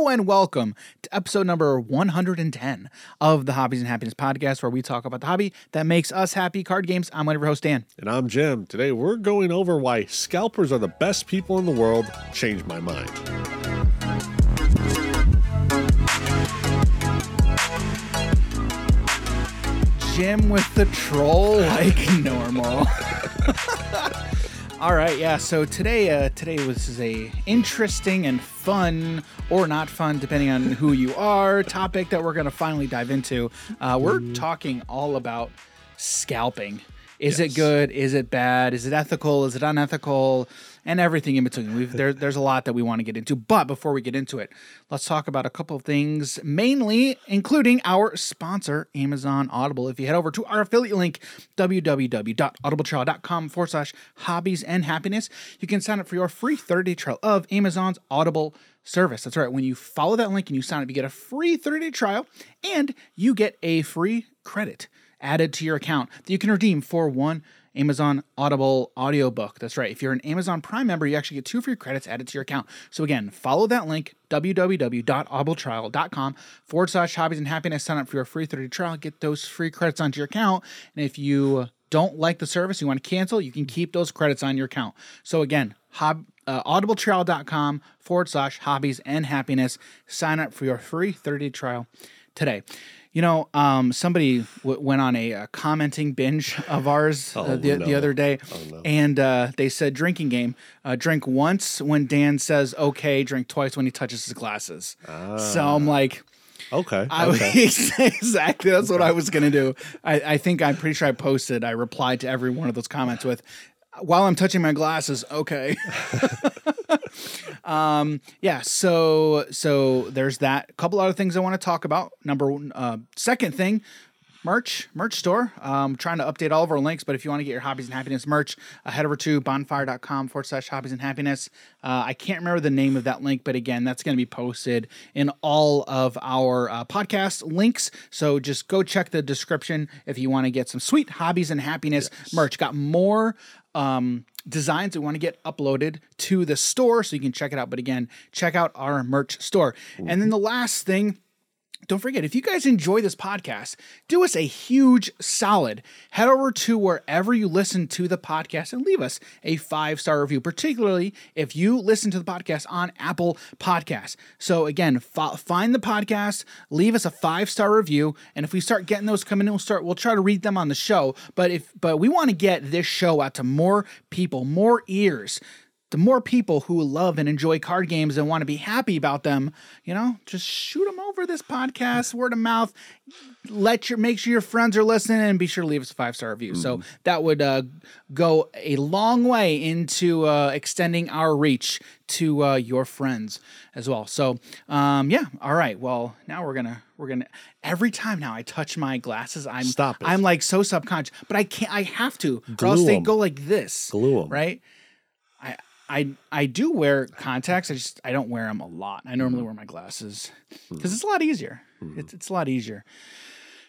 Hello and welcome to episode number 110 of the Hobbies and Happiness podcast, where we talk about the hobby that makes us happy card games. I'm one of your host, Dan. And I'm Jim. Today we're going over why scalpers are the best people in the world. Change my mind. Jim with the troll like normal. All right, yeah. So today, uh, today was a interesting and fun, or not fun, depending on who you are, topic that we're to finally dive into. Uh, we're talking all about scalping. Is it good? Is it bad? Is it ethical? Is it unethical? And everything in between. We've, there, there's a lot that we want to get into. But before we get into it, let's talk about a couple of things, mainly including our sponsor, Amazon Audible. If you head over to our affiliate link, www.audibletrial.com forward slash hobbies and happiness, you can sign up for your free 30 day trial of Amazon's Audible service. That's right. When you follow that link and you sign up, you get a free 30 day trial and you get a free credit added to your account that you can redeem for one Amazon Audible audiobook. That's right. If you're an Amazon Prime member, you actually get two free credits added to your account. So again, follow that link, www.audibletrial.com forward slash hobbies and happiness. Sign up for your free 30 trial, get those free credits onto your account. And if you don't like the service, you want to cancel, you can keep those credits on your account. So again, hob, uh, audibletrial.com forward slash hobbies and happiness. Sign up for your free 30 trial today. You know, um, somebody w- went on a, uh commenting binge of ours uh, Oh, the, the no. other day, no. and uh, they said drinking game: uh, drink once when Dan says okay, drink twice when he touches his glasses. So I'm like, Okay. I okay. exactly that's what I was gonna do. I, I think I'm pretty sure I posted. I replied to every one of those comments with, "While I'm touching my glasses, okay." um, yeah. So so there's that. A couple other things I want to talk about. Number one, uh, second thing. Merch, merch store. Um, trying to update all of our links, but if you want to get your hobbies and happiness merch, uh, head over to bonfire.com forward slash hobbies and happiness. Uh, I can't remember the name of that link, but again, that's going to be posted in all of our uh, podcast links. So just go check the description if you want to get some sweet hobbies and happiness merch. Got more um, designs we want to get uploaded to the store so you can check it out. But again, check out our merch store. And then the last thing, don't forget, if you guys enjoy this podcast, do us a huge solid. Head over to wherever you listen to the podcast and leave us a five star review, particularly if you listen to the podcast on Apple Podcasts. So, again, fo- find the podcast, leave us a five star review, and if we start getting those coming in, we'll start. We'll try to read them on the show. But if but we want to get this show out to more people, more ears the more people who love and enjoy card games and want to be happy about them, you know, just shoot them over this podcast, word of mouth. Let your make sure your friends are listening and be sure to leave us a five star review. So that would uh, go a long way into uh, extending our reach to uh, your friends as well. So um, yeah, all right. Well, now we're gonna we're gonna every time now I touch my glasses, I'm Stop it. I'm like so subconscious, but I can't. I have to, or else Glue they 'em. go like this Glue them right? I I do wear contacts. I just I don't wear them a lot. I normally wear my glasses because it's a lot easier. It's it's a lot easier.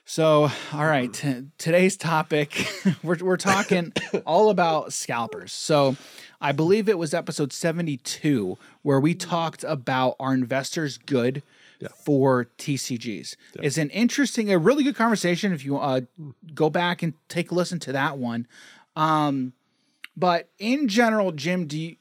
So, all right, t- today's topic we're we're talking all about scalpers. So, I believe it was episode 72 where we talked about our investors good for TCGs. It's an interesting a really good conversation if you uh go back and take a listen to that one. Um but in general, Jim, do you,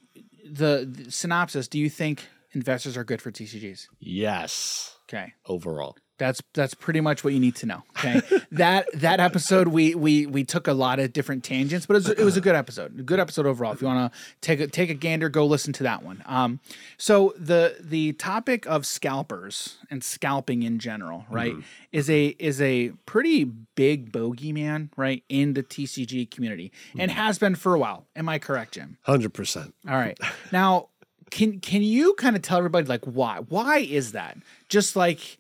the, the synopsis? Do you think investors are good for TCGs? yes. Okay, Overall. That's that's pretty much what you need to know. Okay, that that episode we we we took a lot of different tangents, but it was, it was a good episode, a good episode overall. If you want to take a take a gander, go listen to that one. Um, so the the topic of scalpers and scalping in general, right, is a is a pretty big bogeyman, right, in the TCG community, and has been for a while. Am I correct, Jim? 100%. All right. Now, can can you kind of tell everybody like why? Why is that? Just like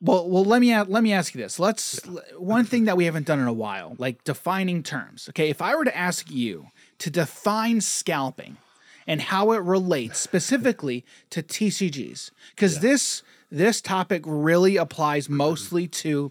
well, well, let me let me ask you this. Let's one thing that we haven't done in a while, like defining terms. Okay, if I were to ask you to define scalping and how it relates specifically to TCGs, because this this topic really applies mostly to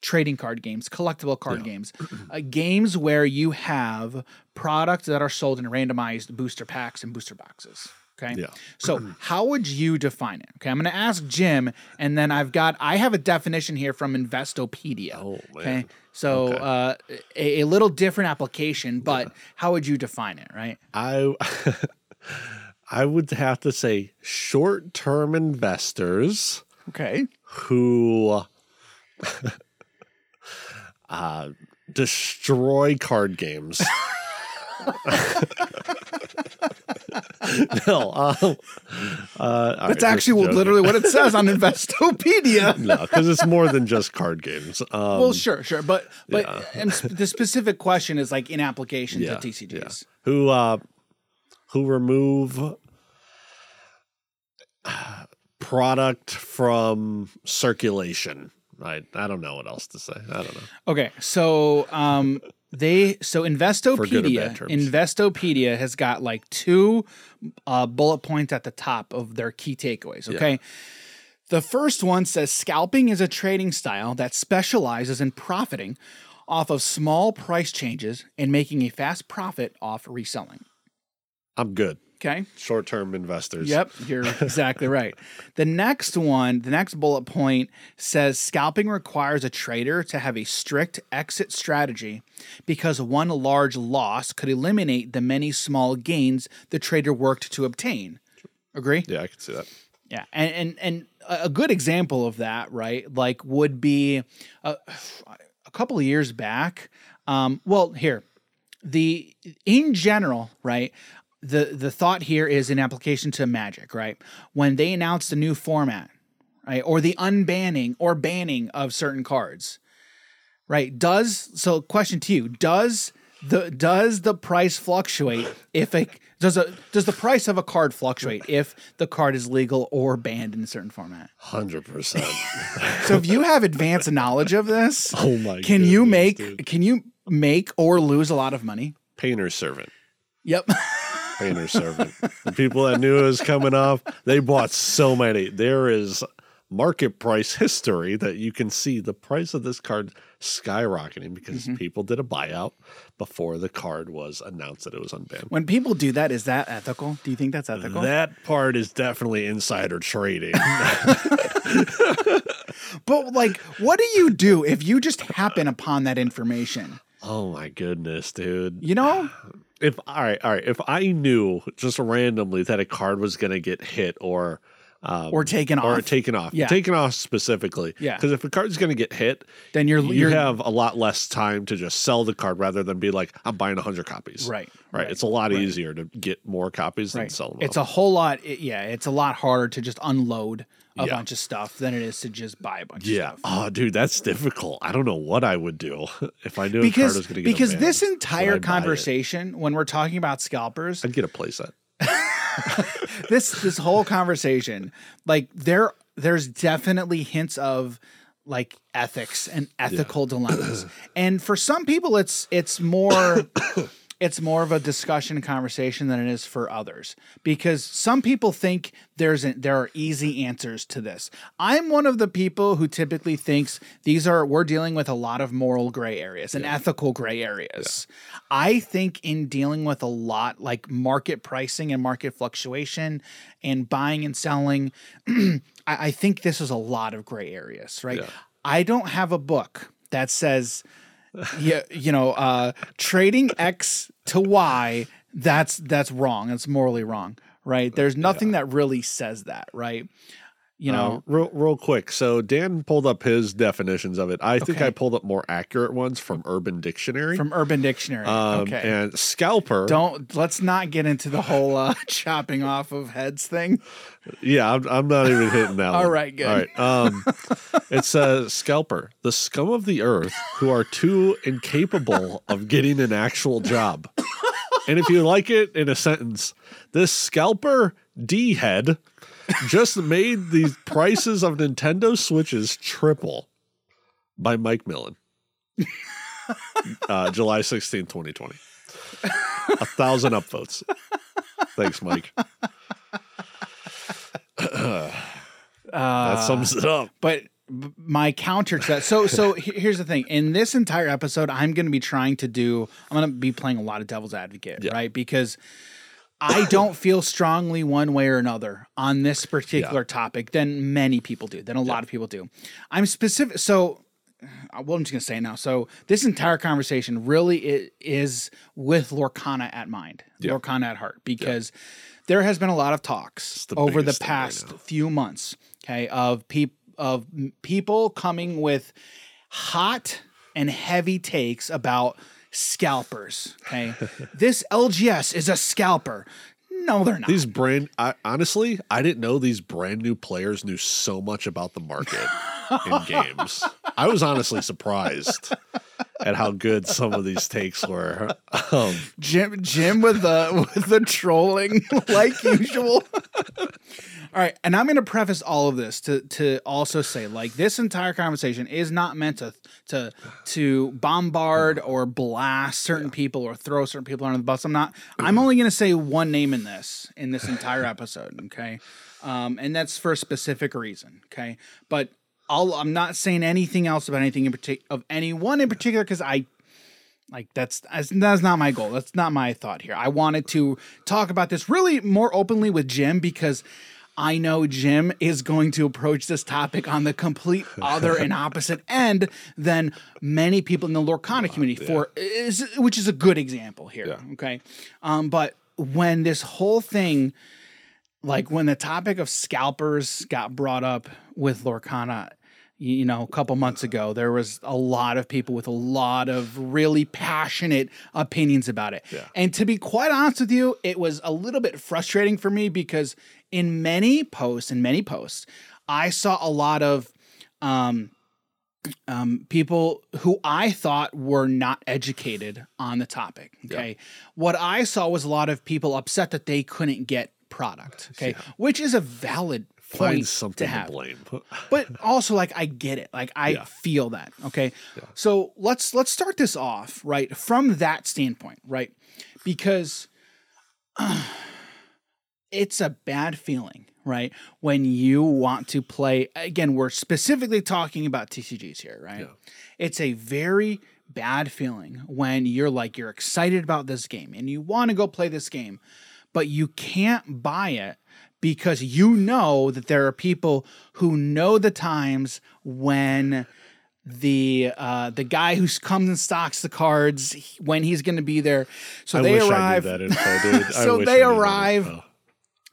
trading card games, collectible card games, uh, games where you have products that are sold in randomized booster packs and booster boxes. Okay. Yeah. So how would you define it? Okay. I'm going to ask Jim, and then I've got I have a definition here from Investopedia. Oh, Okay. So Okay. uh, a, a little different application, but how would you define it? Right. I I would have to say short-term investors Okay. who uh, destroy card games. no, um, uh, That's just actually literally what it says on Investopedia. no, because it's more than just card games. Um, well, sure, sure, but but yeah. and sp- the specific question is like in application yeah, to TCGs. who uh, who remove product from circulation. I I don't know what else to say. I don't know. Okay, so um, they so Investopedia. Investopedia has got like two uh, bullet points at the top of their key takeaways. Okay. The first one says scalping is a trading style that specializes in profiting off of small price changes and making a fast profit off reselling. I'm good. Okay. Short-term investors. Yep, you're exactly right. The next one, the next bullet point says scalping requires a trader to have a strict exit strategy because one large loss could eliminate the many small gains the trader worked to obtain. Agree? Yeah, I can see that. Yeah, and and and a a good example of that, right? Like would be a, a couple of years back. Um, well, here, the in general, right? The the thought here is an application to Magic, right? When they announced a new format, right, or the unbanning or banning of certain cards, right? Does so? Question to you: Does the does the price fluctuate if a does a does the price of a card fluctuate if the card is legal or banned in a certain format? Hundred percent. So if you have advanced knowledge of this, Oh my. can you make dude. can you make or lose a lot of money? painter's servant? Yep. Painter's servant. The people that knew it was coming off, they bought so many. There is market price history that you can see the price of this card skyrocketing because Mm-hmm. people did a buyout before the card was announced that it was unbanned. when people do that, is that ethical? Do you think that's ethical? That part is definitely insider trading. but like, what do you do if you just happen upon that information? Oh my goodness, dude. You know? if all right, all right, if I knew just randomly that a card was going to get hit or um, Or taken or off. taken off, Yeah. taken off specifically, Yeah. Because if a card's going to get hit, Then you're you you're have a lot less time to just sell the card rather than be like, I'm buying hundred copies. right. right, It's a lot easier to get more copies than sell them. It's a whole lot. it- yeah, it's a lot harder to just unload a Yeah. bunch of stuff than it is to just buy a bunch yeah. of stuff. Oh, dude, that's difficult. I don't know what I would do if I knew a card because was going to get because this entire conversation when we're talking about scalpers I'd get a playset. this this whole conversation like there there's definitely hints of like ethics and ethical dilemmas and for some people it's it's more it's more of a discussion and conversation than it is for others. Because some people think there's a, there are easy answers to this. I'm one of the people who typically thinks these are we're dealing with a lot of moral gray areas and ethical gray areas. I think in dealing with a lot like market pricing and market fluctuation and buying and selling I, I think this is a lot of gray areas right? Yeah. i don't have a book that says yeah, you know, uh, trading X to Y, that's that's wrong. That's morally wrong, right? There's nothing that really says that, right? You know, Uh, real, real quick. So Dan pulled up his definitions of it. I think Okay. I pulled up more accurate ones from Urban Dictionary. from Urban Dictionary. um, okay. And scalper. Don't let's not get into the whole uh, chopping off of heads thing. Yeah, I'm, I'm not even hitting that. All one. right, good. All right. Um, it says scalper, the scum of the earth who are too incapable of getting an actual job. And if you like it in a sentence, this scalper D head just made the prices of Nintendo Switches triple by Mike Millen. uh, July 16, 2020. A thousand upvotes. Thanks, Mike. Uh, That sums it up. but my counter to that so so here's the thing in this entire episode i'm going to be trying to do i'm going to be playing a lot of devil's advocate Yeah. right because I don't feel strongly one way or another on this particular topic than many people do, than a lot of people do. I'm specific. So, uh, well, I'm just gonna say now. So this entire conversation really is with Lorcana at mind, Lorcana at heart, because there has been a lot of talks the over the right past few months, okay, of peop- of people coming with hot and heavy takes about scalpers. Okay, this LGS is a scalper. No, they're not. These brand, I, honestly, I didn't know these brand new players knew so much about the market in games. I was honestly surprised at how good some of these takes were. Um, Jim, Jim with the with the trolling like usual. all right, and I'm going to preface all of this to to also say like this entire conversation is not meant to to to bombard or blast certain people or throw certain people under the bus. I'm not. I'm only going to say one name in this in this entire episode. Okay, um, and that's for a specific reason. Okay, but. I'll, I'm not saying anything else about anything in particular of anyone in particular because I like that's that's not my goal. That's not my thought here. I wanted to talk about this really more openly with Jim because I know Jim is going to approach this topic on the complete other and opposite end than many people in the Lorcana community for is which is a good example here. Yeah. Okay. Um, but when this whole thing like when the topic of scalpers got brought up with Lorcana, you know, a couple months ago, there was a lot of people with a lot of really passionate opinions about it. Yeah. And to be quite honest with you, it was a little bit frustrating for me because in many posts, in many posts, I saw a lot of um, um, people who I thought were not educated on the topic. Okay. What I saw was a lot of people upset that they couldn't get product. Okay. Which is a valid point find to something to, have. blame. But also like I get it. Like I Yeah. feel that. Okay. So let's let's start this off, right? From that standpoint, right? Because it's a bad feeling, right? When you want to play again, we're specifically talking about TCGs here, right? Yeah. It's a very bad feeling when you're like you're excited about this game and you want to go play this game, but you can't buy it because you know that there are people who know the times when the uh the guy who comes and stocks the cards he- when he's going to be there. So I they arrive I knew that info, So they I knew that arrive-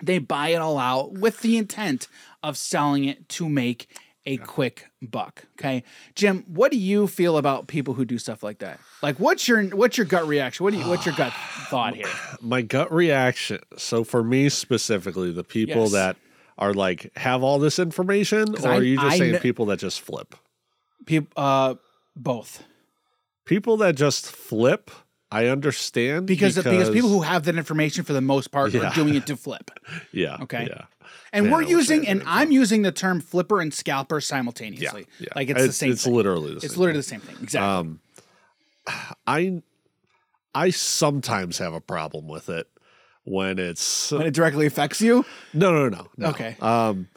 they buy it all out with the intent of selling it to make a quick buck. Okay, Jim, what do you feel about people who do stuff like that? Like, what's your what's your gut reaction? What do you what's your gut thought here? my gut reaction. So for me specifically, the people Yes. that are like have all this information, or I- are you just I saying kn- people that just flip? People, uh, both People that just flip, I understand because because, people who have that information for the most part Yeah. are doing it to flip. yeah Okay. yeah And we're I wish I using and I'm using the term flipper and scalper simultaneously. yeah Like it's, the same. It's thing. literally the It's same. literally the same thing. Exactly. Um, I I sometimes have a problem with it when it's when it directly affects you. No, no, no, no. Okay. Um,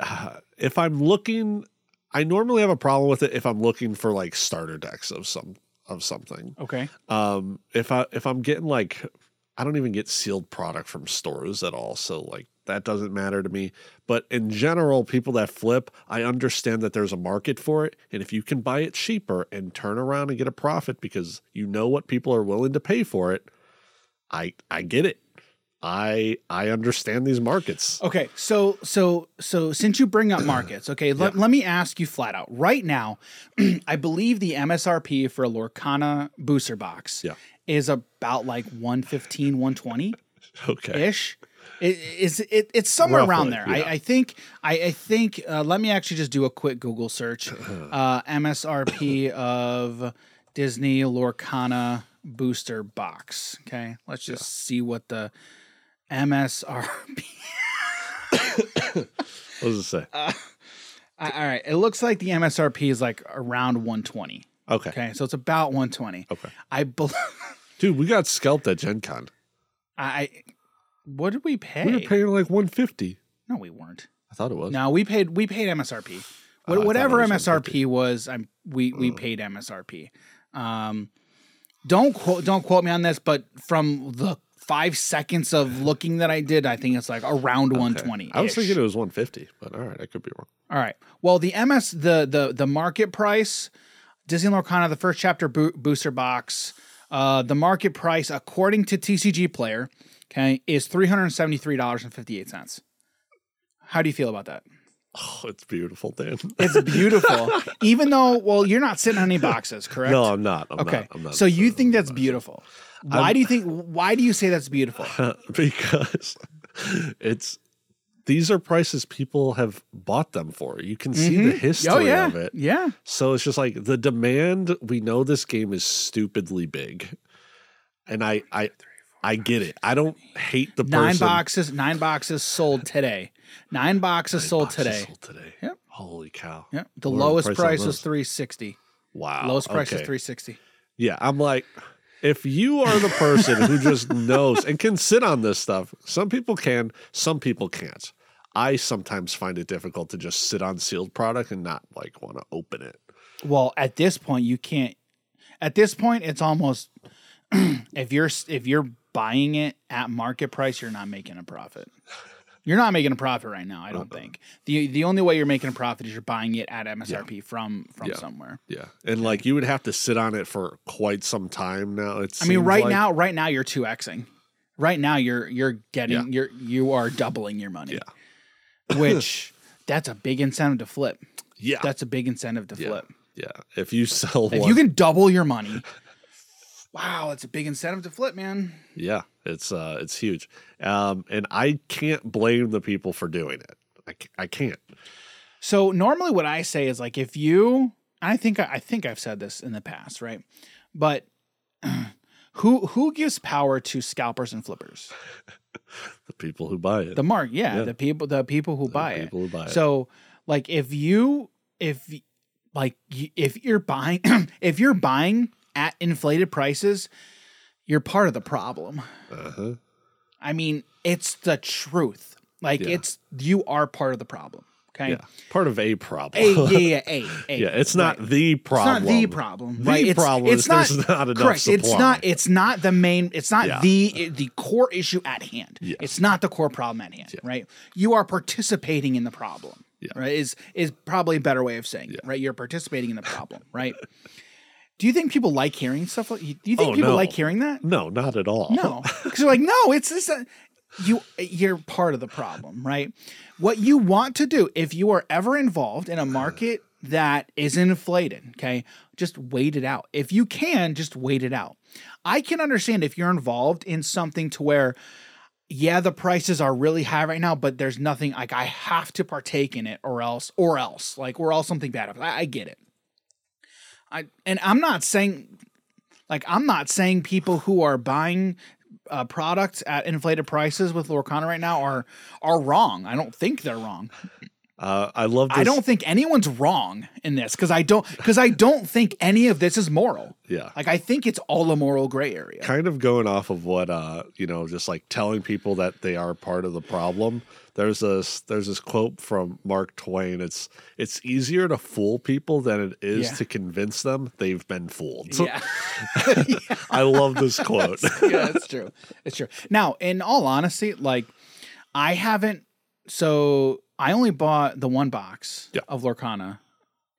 if I'm looking, I normally have a problem with it if I'm looking for like starter decks of some of something. Okay. Um, if I if I'm getting like, I don't even get sealed product from stores at all, so like that doesn't matter to me. But in general, people that flip, I understand that there's a market for it, and if you can buy it cheaper and turn around and get a profit because you know what people are willing to pay for it, I I get it. I I understand these markets. Okay, so so so since you bring up markets, okay, let, let me ask you flat out. Right now, I believe the MSRP for a Lorcana booster box Yeah. is about like 115, 120 Okay. ish. It, is it, it's somewhere around there. Yeah. I, I think. I, I think. Uh, let me actually just do a quick Google search. Uh, MSRP of Disney Lorcana booster box. Okay, let's just see what the MSRP. What does it say? Uh, all right, it looks like the MSRP is like around 120. okay. Okay, so it's about 120. Okay. I bel Dude, we got scalped at Gen Con. I what did we pay? We were paying like 150. no, we weren't. I thought it was. No, we paid we paid MSRP. Oh, What, thought whatever was MSRP was, I'm we we paid MSRP. Um, don't quote don't quote me on this, but from the five seconds of looking that I did, I think it's like around Okay. 120. I was thinking it was 150, but all right, I could be wrong. All right. Well, the MS the the the market price, Disney Lorcana, the first chapter bo- booster box, uh, the market price according to TCG Player, okay, is three hundred seventy three dollars and fifty eight cents. How do you feel about that? Oh, it's beautiful, Dan. It's beautiful, even though well, you're not sitting on any boxes, correct? no, I'm not. I'm Okay. not. I'm not so you think that's that. beautiful? Why do you think? Why do you say that's beautiful? because it's these are prices people have bought them for. You can see the mm-hmm. oh, history oh yeah, of it. yeah. So it's just like the demand. We know this game is stupidly big, and I I I get it. I don't hate the Nine person. boxes. Nine boxes sold today. Nine boxes Nine sold boxes today. sold today. Yep. Holy cow! Yeah. The What lowest price price is three sixty. Wow. Lowest price is three sixty. Yeah, I'm like, if you are the person who just knows and can sit on this stuff, some people can, some people can't. I sometimes find it difficult to just sit on sealed product and not like want to open it. Well, at this point, you can't. At this point, it's almost if you're if you're buying it at market price, you're not making a profit. You're not making a profit right now. I don't uh-huh. think the the only way you're making a profit is you're buying it at MSRP from from Yeah. somewhere. Yeah, and like you would have to sit on it for quite some time now. It's I mean, right now, right now you're two xing. Right now, you're you're getting Yeah. you're you are doubling your money. Yeah. which that's a big incentive to flip. yeah, That's a big incentive to yeah, flip. yeah. If you sell If one, you can double your money, wow, that's a big incentive to flip, man. yeah, it's uh, it's huge. Um, and I can't blame the people for doing it. I, I can't. So normally, what I say is like, if you, I think I think I've said this in the past, right? But who who gives power to scalpers and flippers? The people who buy it, The mark, yeah, Yeah. the people, the people who The buy it. people who buy it. So, like, if you, if like, if you're buying, if you're buying at inflated prices, you're part of the problem. uh-huh. I mean, it's the truth. Like, Yeah. it's you are part of the problem. Okay. yeah, part of a problem. A, yeah, yeah, a, a. Yeah, it's not right. the problem. It's not the problem, The right? Problem it's is not, there's not enough correct. It's not. It's not the main. It's not Yeah. the the core issue at hand. Yes. It's not the core problem at hand, right? You are participating in the problem. Yeah. Right. Is is probably a better way of saying it, right? You're participating in the problem, right? Do you think people like hearing stuff like? Do you think Oh, people no. like hearing that? No, not at all. No, because you're like, no, it's this. uh, You you're part of the problem, right? What you want to do if you are ever involved in a market that is inflated, okay, just wait it out. If you can, just wait it out. I can understand if you're involved in something to where, yeah, the prices are really high right now, but there's nothing like I have to partake in it or else, or else, like or else something bad happens. I, I get it. I and I'm not saying like I'm not saying people who are buying uh, products at inflated prices with Lorcana right now are are wrong. I don't think they're wrong. Uh, I love. This. I don't think anyone's wrong in this because I don't because I don't think any of this is moral. Yeah. Like I think it's all a moral gray area. kind of going off of what uh you know just like telling people that they are part of the problem there's this there's this quote from mark twain it's it's easier to fool people than it is Yeah. to convince them they've been fooled Yeah. i love this quote yeah, it's true. It's true. Now, in all honesty, like I haven't. So I only bought the one box Yeah. of Lorcana,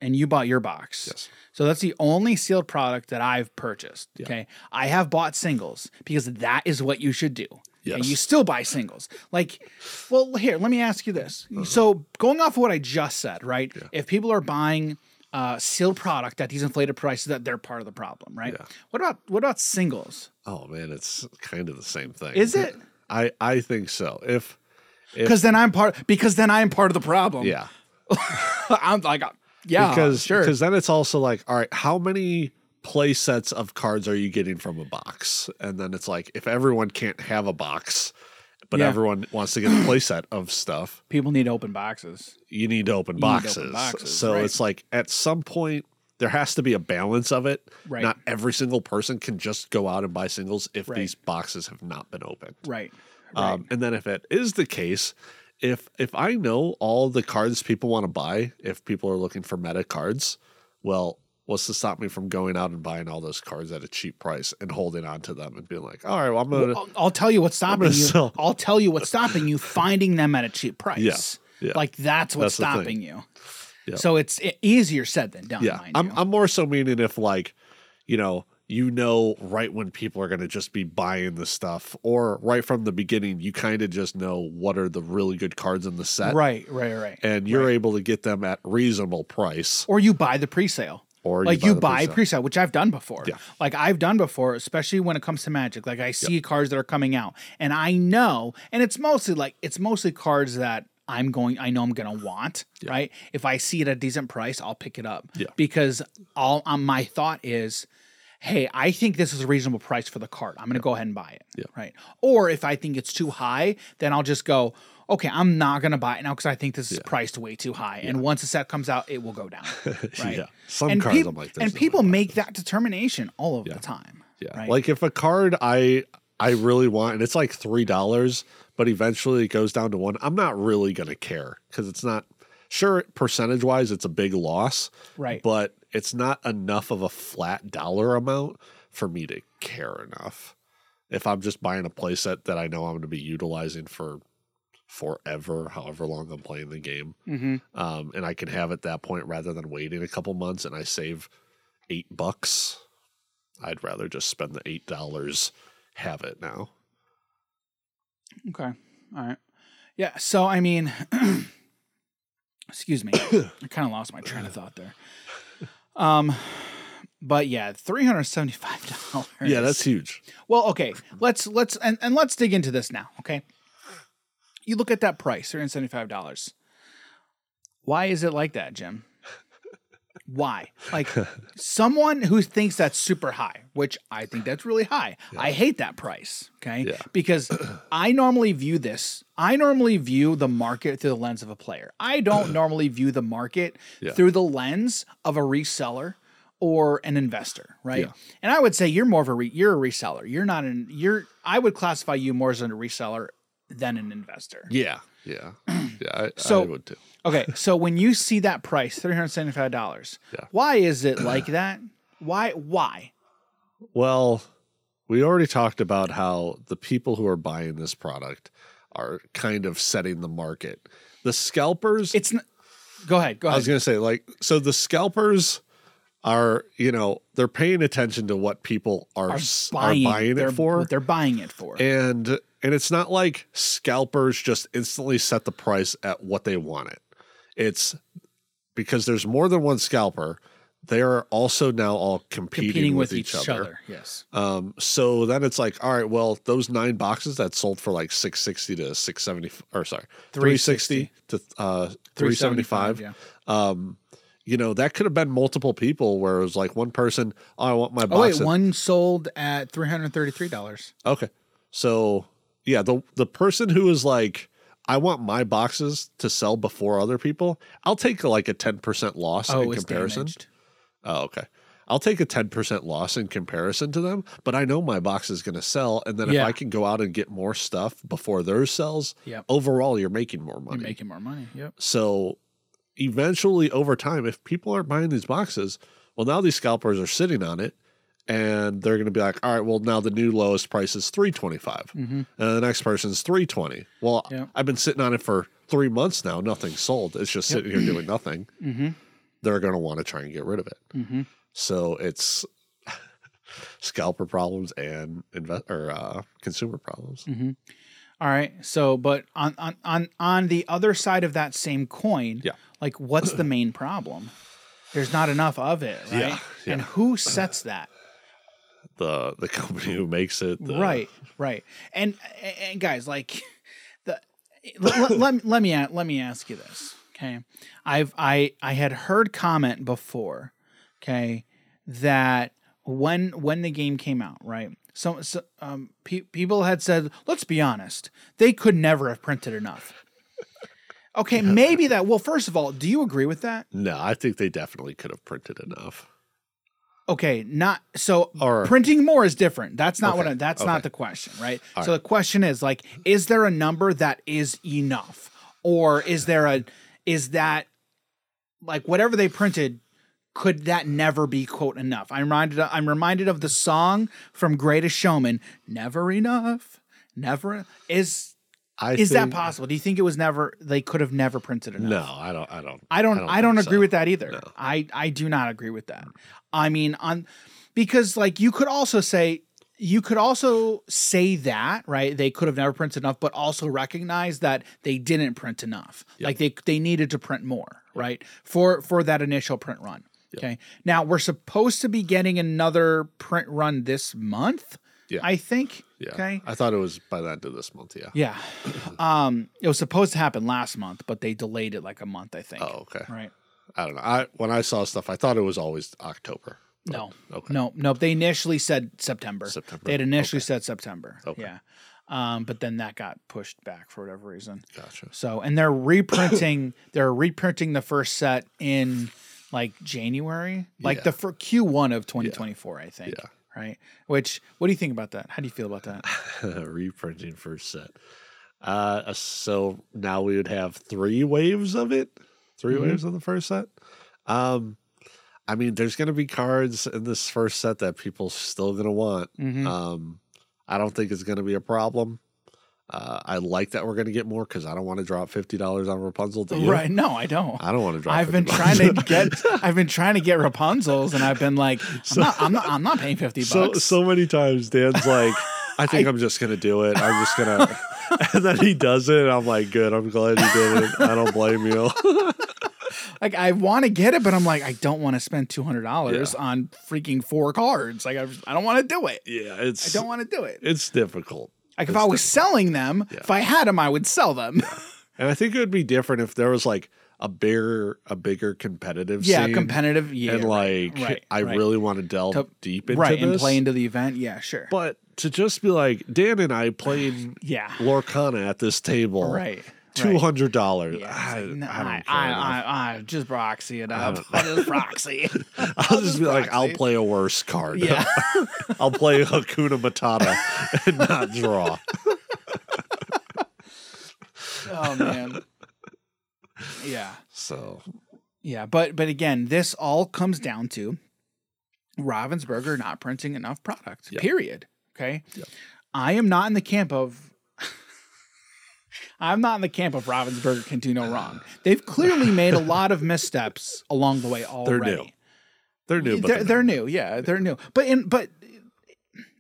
and you bought your box. yes So that's the only sealed product that I've purchased. Yeah. Okay. I have bought singles because that is what you should do. Yes. You still buy singles. Like, well, here, let me ask you this. So going off of what I just said, right? Uh-huh. Yeah. If people are buying uh, sealed product at these inflated prices, that they're part of the problem, right? Yeah. What about what about singles? oh man it's kind of the same thing Is it? i i think so if Because then I'm part. Because then I'm part of the problem. yeah I'm like, yeah, because sure. because then it's also like all right how many play sets of cards are you getting from a box and then it's like if everyone can't have a box but Yeah. everyone wants to get a play set of stuff People need open boxes. you need to open You need boxes, open boxes, so right. it's like at some point there has to be a balance of it Right. not every single person can just go out and buy singles if Right. these boxes have not been opened Right. um, and then if it is the case, if if I know all the cards people want to buy, if people are looking for meta cards, well, what's to stop me from going out and buying all those cards at a cheap price and holding on to them and being like, all right, well, I'm gonna. I'll, I'll tell you what's stopping you. sell- I'll tell you what's stopping you finding them at a cheap price. Yeah, yeah. Like that's what's That's stopping you. Yeah. So it's easier said than done. yeah, I'm. I'm more so meaning if like, you know, you know right when people are going to just be buying the stuff, or right from the beginning, you kind of just know what are the really good cards in the set, right, right, right. and you're able to get them at reasonable price, or you buy the pre-sale. Or like you buy pre-sale. pre-sale, which I've done before. Yeah. Like I've done before, especially when it comes to Magic. Like I see cards that are coming out, and I know, and it's mostly like it's mostly cards that I'm going, I know I'm gonna want. Right? If I see it at a decent price, I'll pick it up. Yeah. Because all um, my thought is. Hey, I think this is a reasonable price for the card. I'm going to go ahead and buy it. Yeah. Right. Or if I think it's too high, then I'll just go, okay, I'm not going to buy it now because I think this is priced way too high. And once the set comes out, it will go down. Right. Yeah. Some and peop- I'm like, this and people make that determination all of the time. Yeah. Right? Like if a card I I really want and it's like three dollars, but eventually it goes down to one, I'm not really gonna care because it's not sure percentage wise it's a big loss. Right. But it's not enough of a flat dollar amount for me to care enough. If I'm just buying a playset that I know I'm gonna be utilizing for forever, however long I'm playing the game. hmm Um, and I can have at that point rather than waiting a couple months and I save eight bucks. I'd rather just spend the eight dollars, have it now. Okay. All right. Yeah. So I mean, excuse me, I kind of lost my train of thought there. Um, but yeah, three hundred seventy-five dollars. Yeah, that's huge. well. Okay, let's let's and, and let's dig into this now. Okay, you look at that price, three hundred seventy-five dollars. Why is it like that, Jim? Why? Like someone who thinks that's super high, which I think that's really high. I hate that price. Okay. Yeah. Because I normally view this, I normally view the market through the lens of a player. I don't normally view the market Yeah. through the lens of a reseller or an investor, right? Yeah. And I would say you're more of a re- you're a reseller. You're not an you're I would classify you more as a reseller than an investor. Yeah, yeah, yeah. I, So- I would too. Okay, so when you see that price, three hundred seventy-five dollars, Yeah. why is it like that? Why? Why? Well, we already talked about how the people who are buying this product are kind of setting the market. The scalpers, It's. N- go ahead. Go ahead. I was going to say, like, so the scalpers are, you know, they're paying attention to what people are, are buying, they're, it for. What they're buying it for. and and it's not like scalpers just instantly set the price at what they want it. It's because there's more than one scalper. They're also now all competing, competing with, with each, each other. other. Yes. Um, so then it's like, all right, well, those nine boxes that sold for like six sixty to six seventy, or sorry, three sixty to uh three seventy five. Yeah. Um, you know, that could have been multiple people where it was like one person, oh, I want my box. Oh wait, at- one sold at three hundred thirty-three dollars. Okay. So yeah, the the person who is like, I want my boxes to sell before other people, I'll take like a ten percent loss Oh, in comparison. damaged. Oh, okay. I'll take a ten percent loss in comparison to them, but I know my box is gonna sell. And then if I can go out and get more stuff before theirs sells, Yep. overall you're making more money. You're making more money. Yep. So eventually over time, if people aren't buying these boxes, well now these scalpers are sitting on it and they're gonna be like, all right, well now the new lowest price is three twenty five. Mm-hmm. And the next person's 320. Well, Yeah. I've been sitting on it for three months now. nothing sold. It's just sitting here doing nothing. Mm-hmm. They're going to want to try and get rid of it. Mm-hmm. So it's scalper problems and invest or uh, consumer problems. Mm-hmm. All right. So, but on on on on the other side of that same coin, Yeah. like what's the main problem? There's not enough of it, right? Yeah, And who sets that? The the company who makes it, the, right right. And and guys like the let, let, let me let me ask you this okay? I've i i had heard comment before okay that when when the game came out right? So, so um pe- people had said let's be honest they could never have printed enough. Okay maybe that well first of all do you agree with that? No, I think they definitely could have printed enough. Okay, not so Or- printing more is different. That's not what I, that's okay. not the question, right? All so the question is like is there a number that is enough or is there a is that like whatever they printed could that never be quote enough? I'm reminded. I'm reminded of the song from Greatest Showman. Never enough. Never is. I Is that possible? Do you think it was never? They could have never printed enough. No, I don't. I don't. I don't. I don't, think agree so. with that either. I I do not agree with that. I mean, on because like you could also say you could also say that right they could have never printed enough, but also recognize that they didn't print enough. Like they they needed to print more right for for that initial print run. Okay. Now we're supposed to be getting another print run this month. Yeah. I think. Yeah. Okay. I thought it was by the end of this month. Yeah. Yeah. Um, it was supposed to happen last month, but they delayed it like a month. I think. Oh, okay. Right. I don't know. I when I saw stuff, I thought it was always October. No. Okay. No, no. They initially said September. September. They had initially said September. Okay. Yeah. Um, but then that got pushed back for whatever reason. Gotcha. So, and they're reprinting. they're reprinting the first set in like January, like Yeah. the for Q1 of 2024, I think. Yeah. Right. Which, what do you think about that? How do you feel about that? Reprinting first set. Uh, so now we would have three waves of it. 3 Mhm. waves of the first set. Um, I mean, there's going to be cards in this first set that people still going to want. Mhm. Um, I don't think it's going to be a problem. Uh, I like that we're going to get more because I don't want to drop fifty dollars on Rapunzel. Do you? Right. No, I don't. I don't want to drop. I've been $50. trying to get. I've been trying to get Rapunzel's, and I've been like, I'm not. I'm not. I'm not paying fifty so bucks. so many times Dan's like, I think I, am just gonna do it. I'm just gonna, and then he does it. And I'm like, good. I'm glad you did it. I don't blame you. Like I want to get it, but I'm like, I don't want to spend two hundred dollars on freaking four cards. Like I, I don't want to do it. yeah, it's I don't want to do it. it's difficult. Like if it's I was selling them, if I had them, I would sell them. And I think it would be different if there was like a bigger a bigger competitive yeah, scene. competitive. Yeah, and right, like right, I right. really want to delve To- deep into right this. and play into the event. Yeah, sure. but to just be like Dan and I played yeah, Lorcana at this table. right. Two hundred dollars. Yeah, I, it's like, no, I I, I. I, I just proxy it up. I just proxy. I'll just be like, I'll play a worse card. Yeah. I'll play Hakuna Matata and not draw. oh man. Yeah. So Yeah, but but again, this all comes down to Ravensburger not printing enough product. Yep. Period. Okay. Yep. I am not in the camp of I'm not in the camp of Ravensburger can do no wrong. They've clearly made a lot of missteps along the way already. new, they're new, but they're, they're, they're new. Yeah, they're new. But in but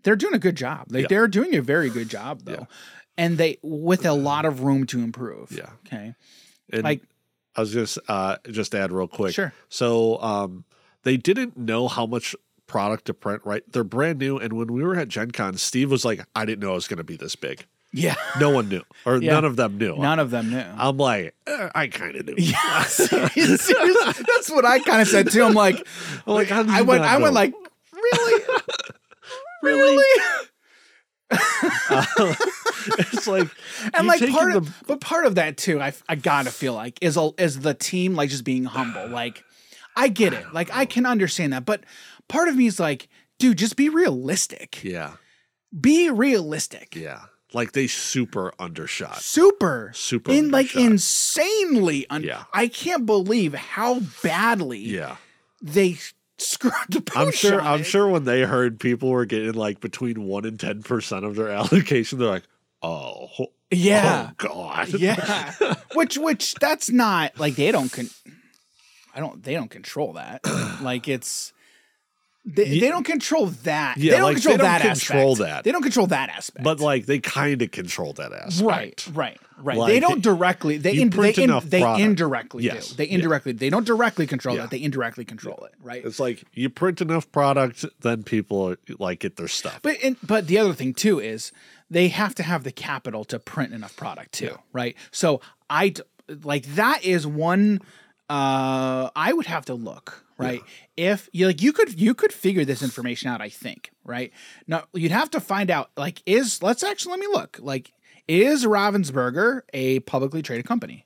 they're doing a good job. Like Yeah. they're doing a very good job though. Yeah. And they with a lot of room to improve. Yeah. Okay. And Like I was just uh just add real quick. Sure. So um they didn't know how much product to print, right? They're brand new. And when we were at Gen Con, Steve was like, I didn't know it was gonna be this big. Yeah. No one knew. Or Yeah. none of them knew. None of them knew. I'm like, eh, I kind of knew. Yeah, that's what I kind of said too. I'm like, I'm like, I went, I went like, really, really, it's like and like part the- of, but part of that too, I, I gotta feel like is a, is the team like just being humble. Like, I get it, like I can understand that, but part of me is like, dude, just be realistic. Yeah. Be realistic. Yeah. Like they super undershot. Super, Super in like insanely. Yeah. I can't believe how badly Yeah. they screwed the I'm sure I'm it. sure when they heard people were getting like between one and ten percent of their allocation, they're like, oh, Yeah. oh God. Yeah. which which that's not like they don't con I don't they don't control that. like it's they, they don't control that. Yeah, they don't like, control they don't that control aspect. that. They don't control that aspect. But like they kind of control that aspect. right, right, right. Like, they don't directly they in, they, in, they indirectly Yes. do. They Yeah. indirectly they don't directly control Yeah. that. They indirectly control it, right? It's like you print enough product, then people like get their stuff. But and, but the other thing too is they have to have the capital to print enough product too, right? So I like that is one uh I would have to look, right? If you like you could you could figure this information out, I think, right? Now you'd have to find out like is let's actually let me look. Like is Ravensburger a publicly traded company?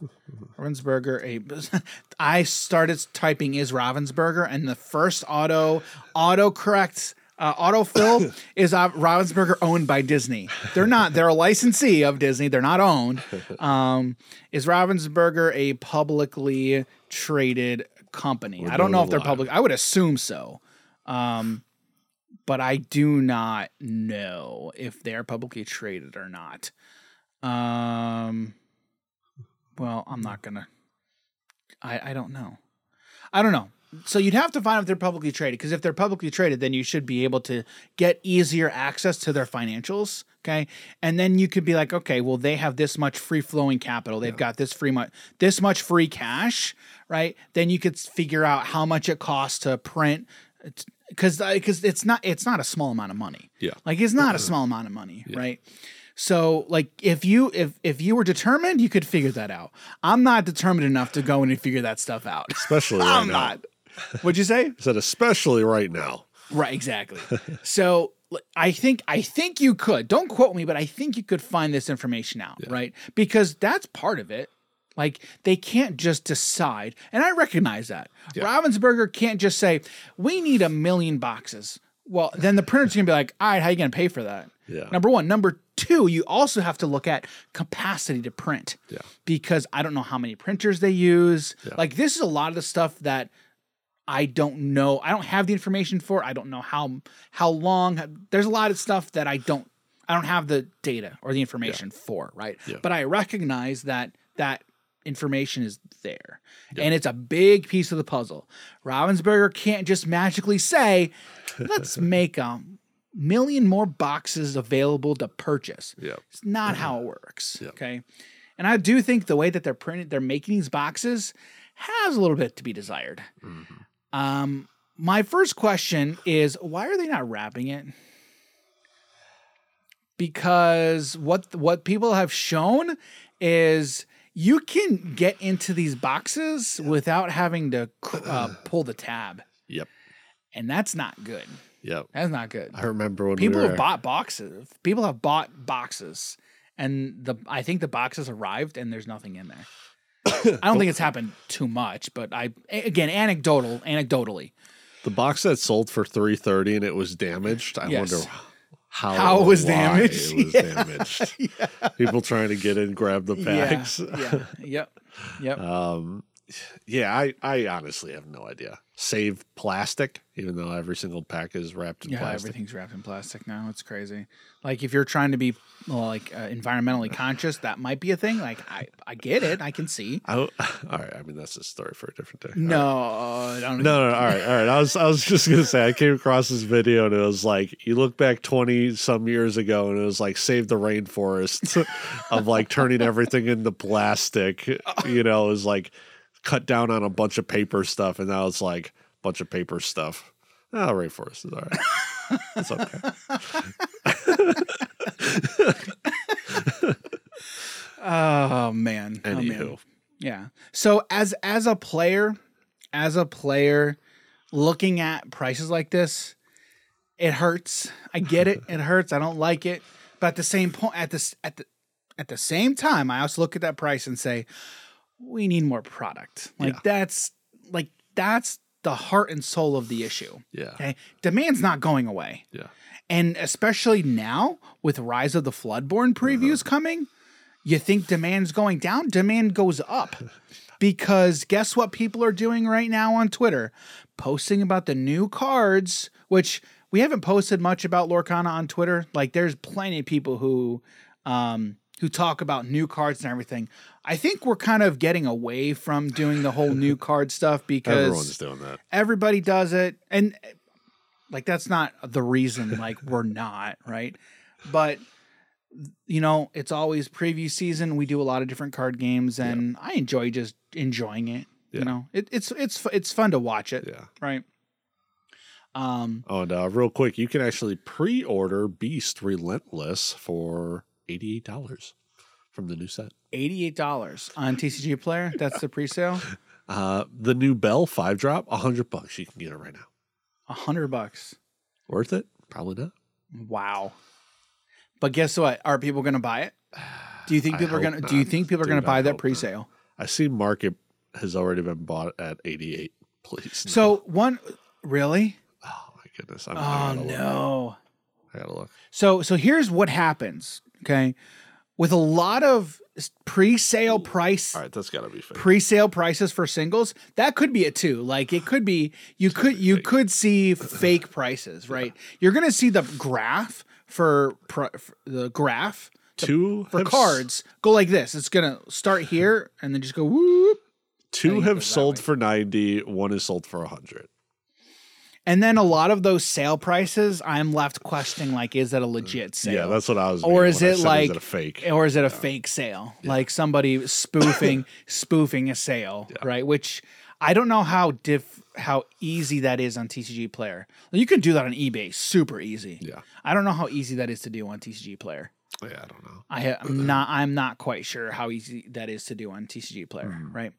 Ravensburger, a I started typing is Ravensburger, and the first auto autocorrect Uh, Autofill is uh, Ravensburger owned by Disney. They're not. They're a licensee of Disney. They're not owned. Um, is Ravensburger a publicly traded company? I don't know if they're public. I would assume so. Um, but I do not know if they're publicly traded or not. Um, well, I'm not gonna. I I don't know. I don't know. So you'd have to find out if they're publicly traded because if they're publicly traded, then you should be able to get easier access to their financials. Okay, and then you could be like, okay, well, they have this much free flowing capital. They've got this free much this much free cash, right? Then you could figure out how much it costs to print uh, because because uh, it's not it's not a small amount of money. Yeah. Like it's not a small amount of money, right? So like if you if if you were determined, you could figure that out. I'm not determined enough to go in and figure that stuff out. Especially right I'm now. not. What'd you say? I said especially right now. Right, exactly. so I think I think you could. Don't quote me, but I think you could find this information out, right? Because that's part of it. Like they can't just decide, and I recognize that. Ravensburger can't just say, "We need a million boxes." Well, then the printer's gonna be like, "All right, how you gonna pay for that?" Yeah. Number one. Number two, you also have to look at capacity to print. Yeah. Because I don't know how many printers they use. Yeah. Like this is a lot of the stuff that I don't know. I don't have the information for. I don't know how how long. There's a lot of stuff that I don't. I don't have the data or the information for. Right. Yeah. But I recognize that that information is there, and it's a big piece of the puzzle. Ravensburger can't just magically say, "Let's make a million more boxes available to purchase." Yeah. It's not mm-hmm. how it works. Yeah. Okay. And I do think the way that they're printing, they're making these boxes has a little bit to be desired. Mm-hmm. Um, my first question is why are they not wrapping it? Because what what people have shown is you can get into these boxes without having to uh, pull the tab, Yep. and that's not good. Yep. That's not good. I remember when People we were, have bought boxes. People have bought boxes, and the I think the boxes arrived and there's nothing in there. I don't think it's happened too much, but I again anecdotal, anecdotally, the box that sold for three thirty and it was damaged. I Yes. wonder how How it was damaged. It was Yeah. damaged. People trying to get in, grab the packs. yeah, yeah, yep, yep. Um, yeah, I, I honestly have no idea. Save plastic, even though every single pack is wrapped in yeah, plastic. everything's wrapped in plastic now. It's crazy. Like if you're trying to be well, like uh, environmentally conscious, that might be a thing. Like I, I get it. I can see. I, all right, I mean that's a story for a different day. No, I don't. No, no, all right, all right. I was, I was just gonna say, I came across this video and it was like, you look back twenty some years ago, and it was like, save the rainforest, of like turning everything into plastic. You know, it was like cut down on a bunch of paper stuff, and now it's like a bunch of paper stuff. Oh, rainforest is all right. It's okay. Oh man. Oh, man. Anywho, Yeah. So as as a player, as a player looking at prices like this, it hurts. I get it. It hurts. I don't like it. But at the same point at this at the at the same time, I also look at that price and say, we need more product. Like Yeah. that's like that's the heart and soul of the issue. yeah, Okay. Demand's not going away. yeah, And especially now with Rise of the Floodborne previews coming, you think demand's going down? Demand goes up. because guess what people are doing right now on Twitter? Posting about the new cards, which we haven't posted much about Lorcana on Twitter. Like there's plenty of people who um who talk about new cards and everything. I think we're kind of getting away from doing the whole new card stuff because everyone's doing that. everybody does it and like that's not the reason like we're not right but you know it's always preview season we do a lot of different card games and i enjoy just enjoying it Yeah. you know it, it's it's it's fun to watch it Yeah. right um Oh, and uh, real quick, you can actually pre-order Beast Relentless for eighty-eight dollars from the new set. $88 on tcg player that's the pre-sale Uh, the new Belle five drop, a hundred bucks. You can get it right now. a hundred bucks Worth it? Probably not. wow but guess what are people gonna buy it do you think I people are gonna do you think people are gonna buy that pre-sale I see market has already been bought at eighty-eight. Please. no. so one really oh my goodness. I'm, I Oh look. no. I gotta look. So so here's what happens. Okay, with a lot of pre-sale price. All right, that's gotta be fake. Pre-sale prices for singles that could be it too. Like it could be you could you fake. could see fake prices, right? You're gonna see the graph for, for the graph two for cards go like this. It's gonna start here and then just go whoop, Two have sold way. for ninety. One is sold for hundred. And then a lot of those sale prices, I'm left questioning like, is that a legit sale? Yeah, that's what I was. Or is it said, like- is it a fake? or is it a fake sale like somebody spoofing spoofing a sale right which i don't know how diff how easy that is on tcg player you can do that on ebay super easy Yeah. i don't know how easy that is to do on tcg player Yeah, I don't know. i i'm not i'm not quite sure how easy that is to do on tcg player right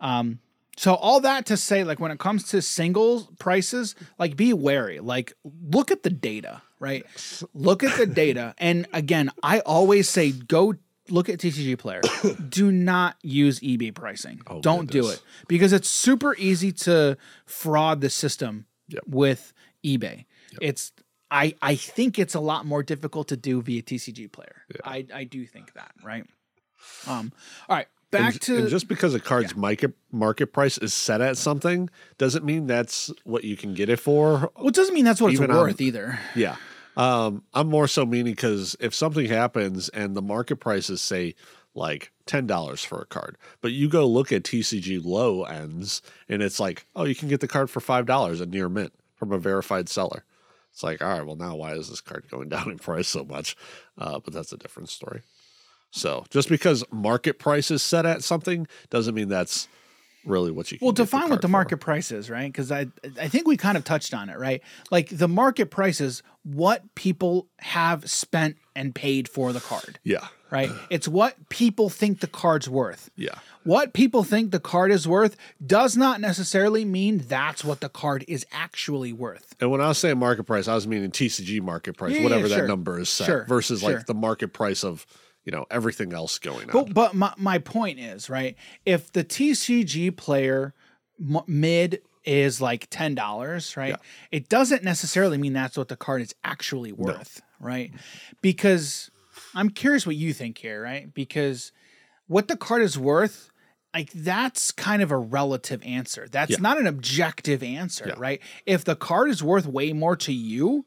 um so all that to say like when it comes to singles prices like be wary. Like look at the data right? Look at the data. And again i always say go look at tcg player. Do not use ebay pricing. Oh, don't do it. Because it's super easy to fraud the system Yep. with ebay. It's I, I think it's a lot more difficult to do via TCG player. I, I do think that, right? Um, all right, back and, to and just because a card's market market price is set at something doesn't mean that's what you can get it for. well, it doesn't mean that's what it's even on- worth either. Yeah. Um, I'm more so meaning because if something happens and the market prices say like ten dollars for a card, but you go look at TCG low ends and it's like, oh, you can get the card for five dollars at near mint from a verified seller. It's like, all right, well now why is this card going down in price so much? Uh, but that's a different story. So just because market price is set at something doesn't mean that's really what you can Well, define what card the for. market price is, right? Because I I think we kind of touched on it, right? Like the market price is what people have spent and paid for the card, Yeah. right? it's what people think the card's worth. Yeah. What people think the card is worth does not necessarily mean that's what the card is actually worth. And when I was saying market price, I was meaning TCG market price, Yeah, yeah, whatever sure. that number is set, Sure, versus sure. like the market price of you know everything else going on. But but my, my point is right. If the TCG player m- mid is like ten dollars, right? It doesn't necessarily mean that's what the card is actually worth, right? Because I'm curious what you think here, right? Because what the card is worth, like that's kind of a relative answer. That's Yeah. not an objective answer, Yeah. right? If the card is worth way more to you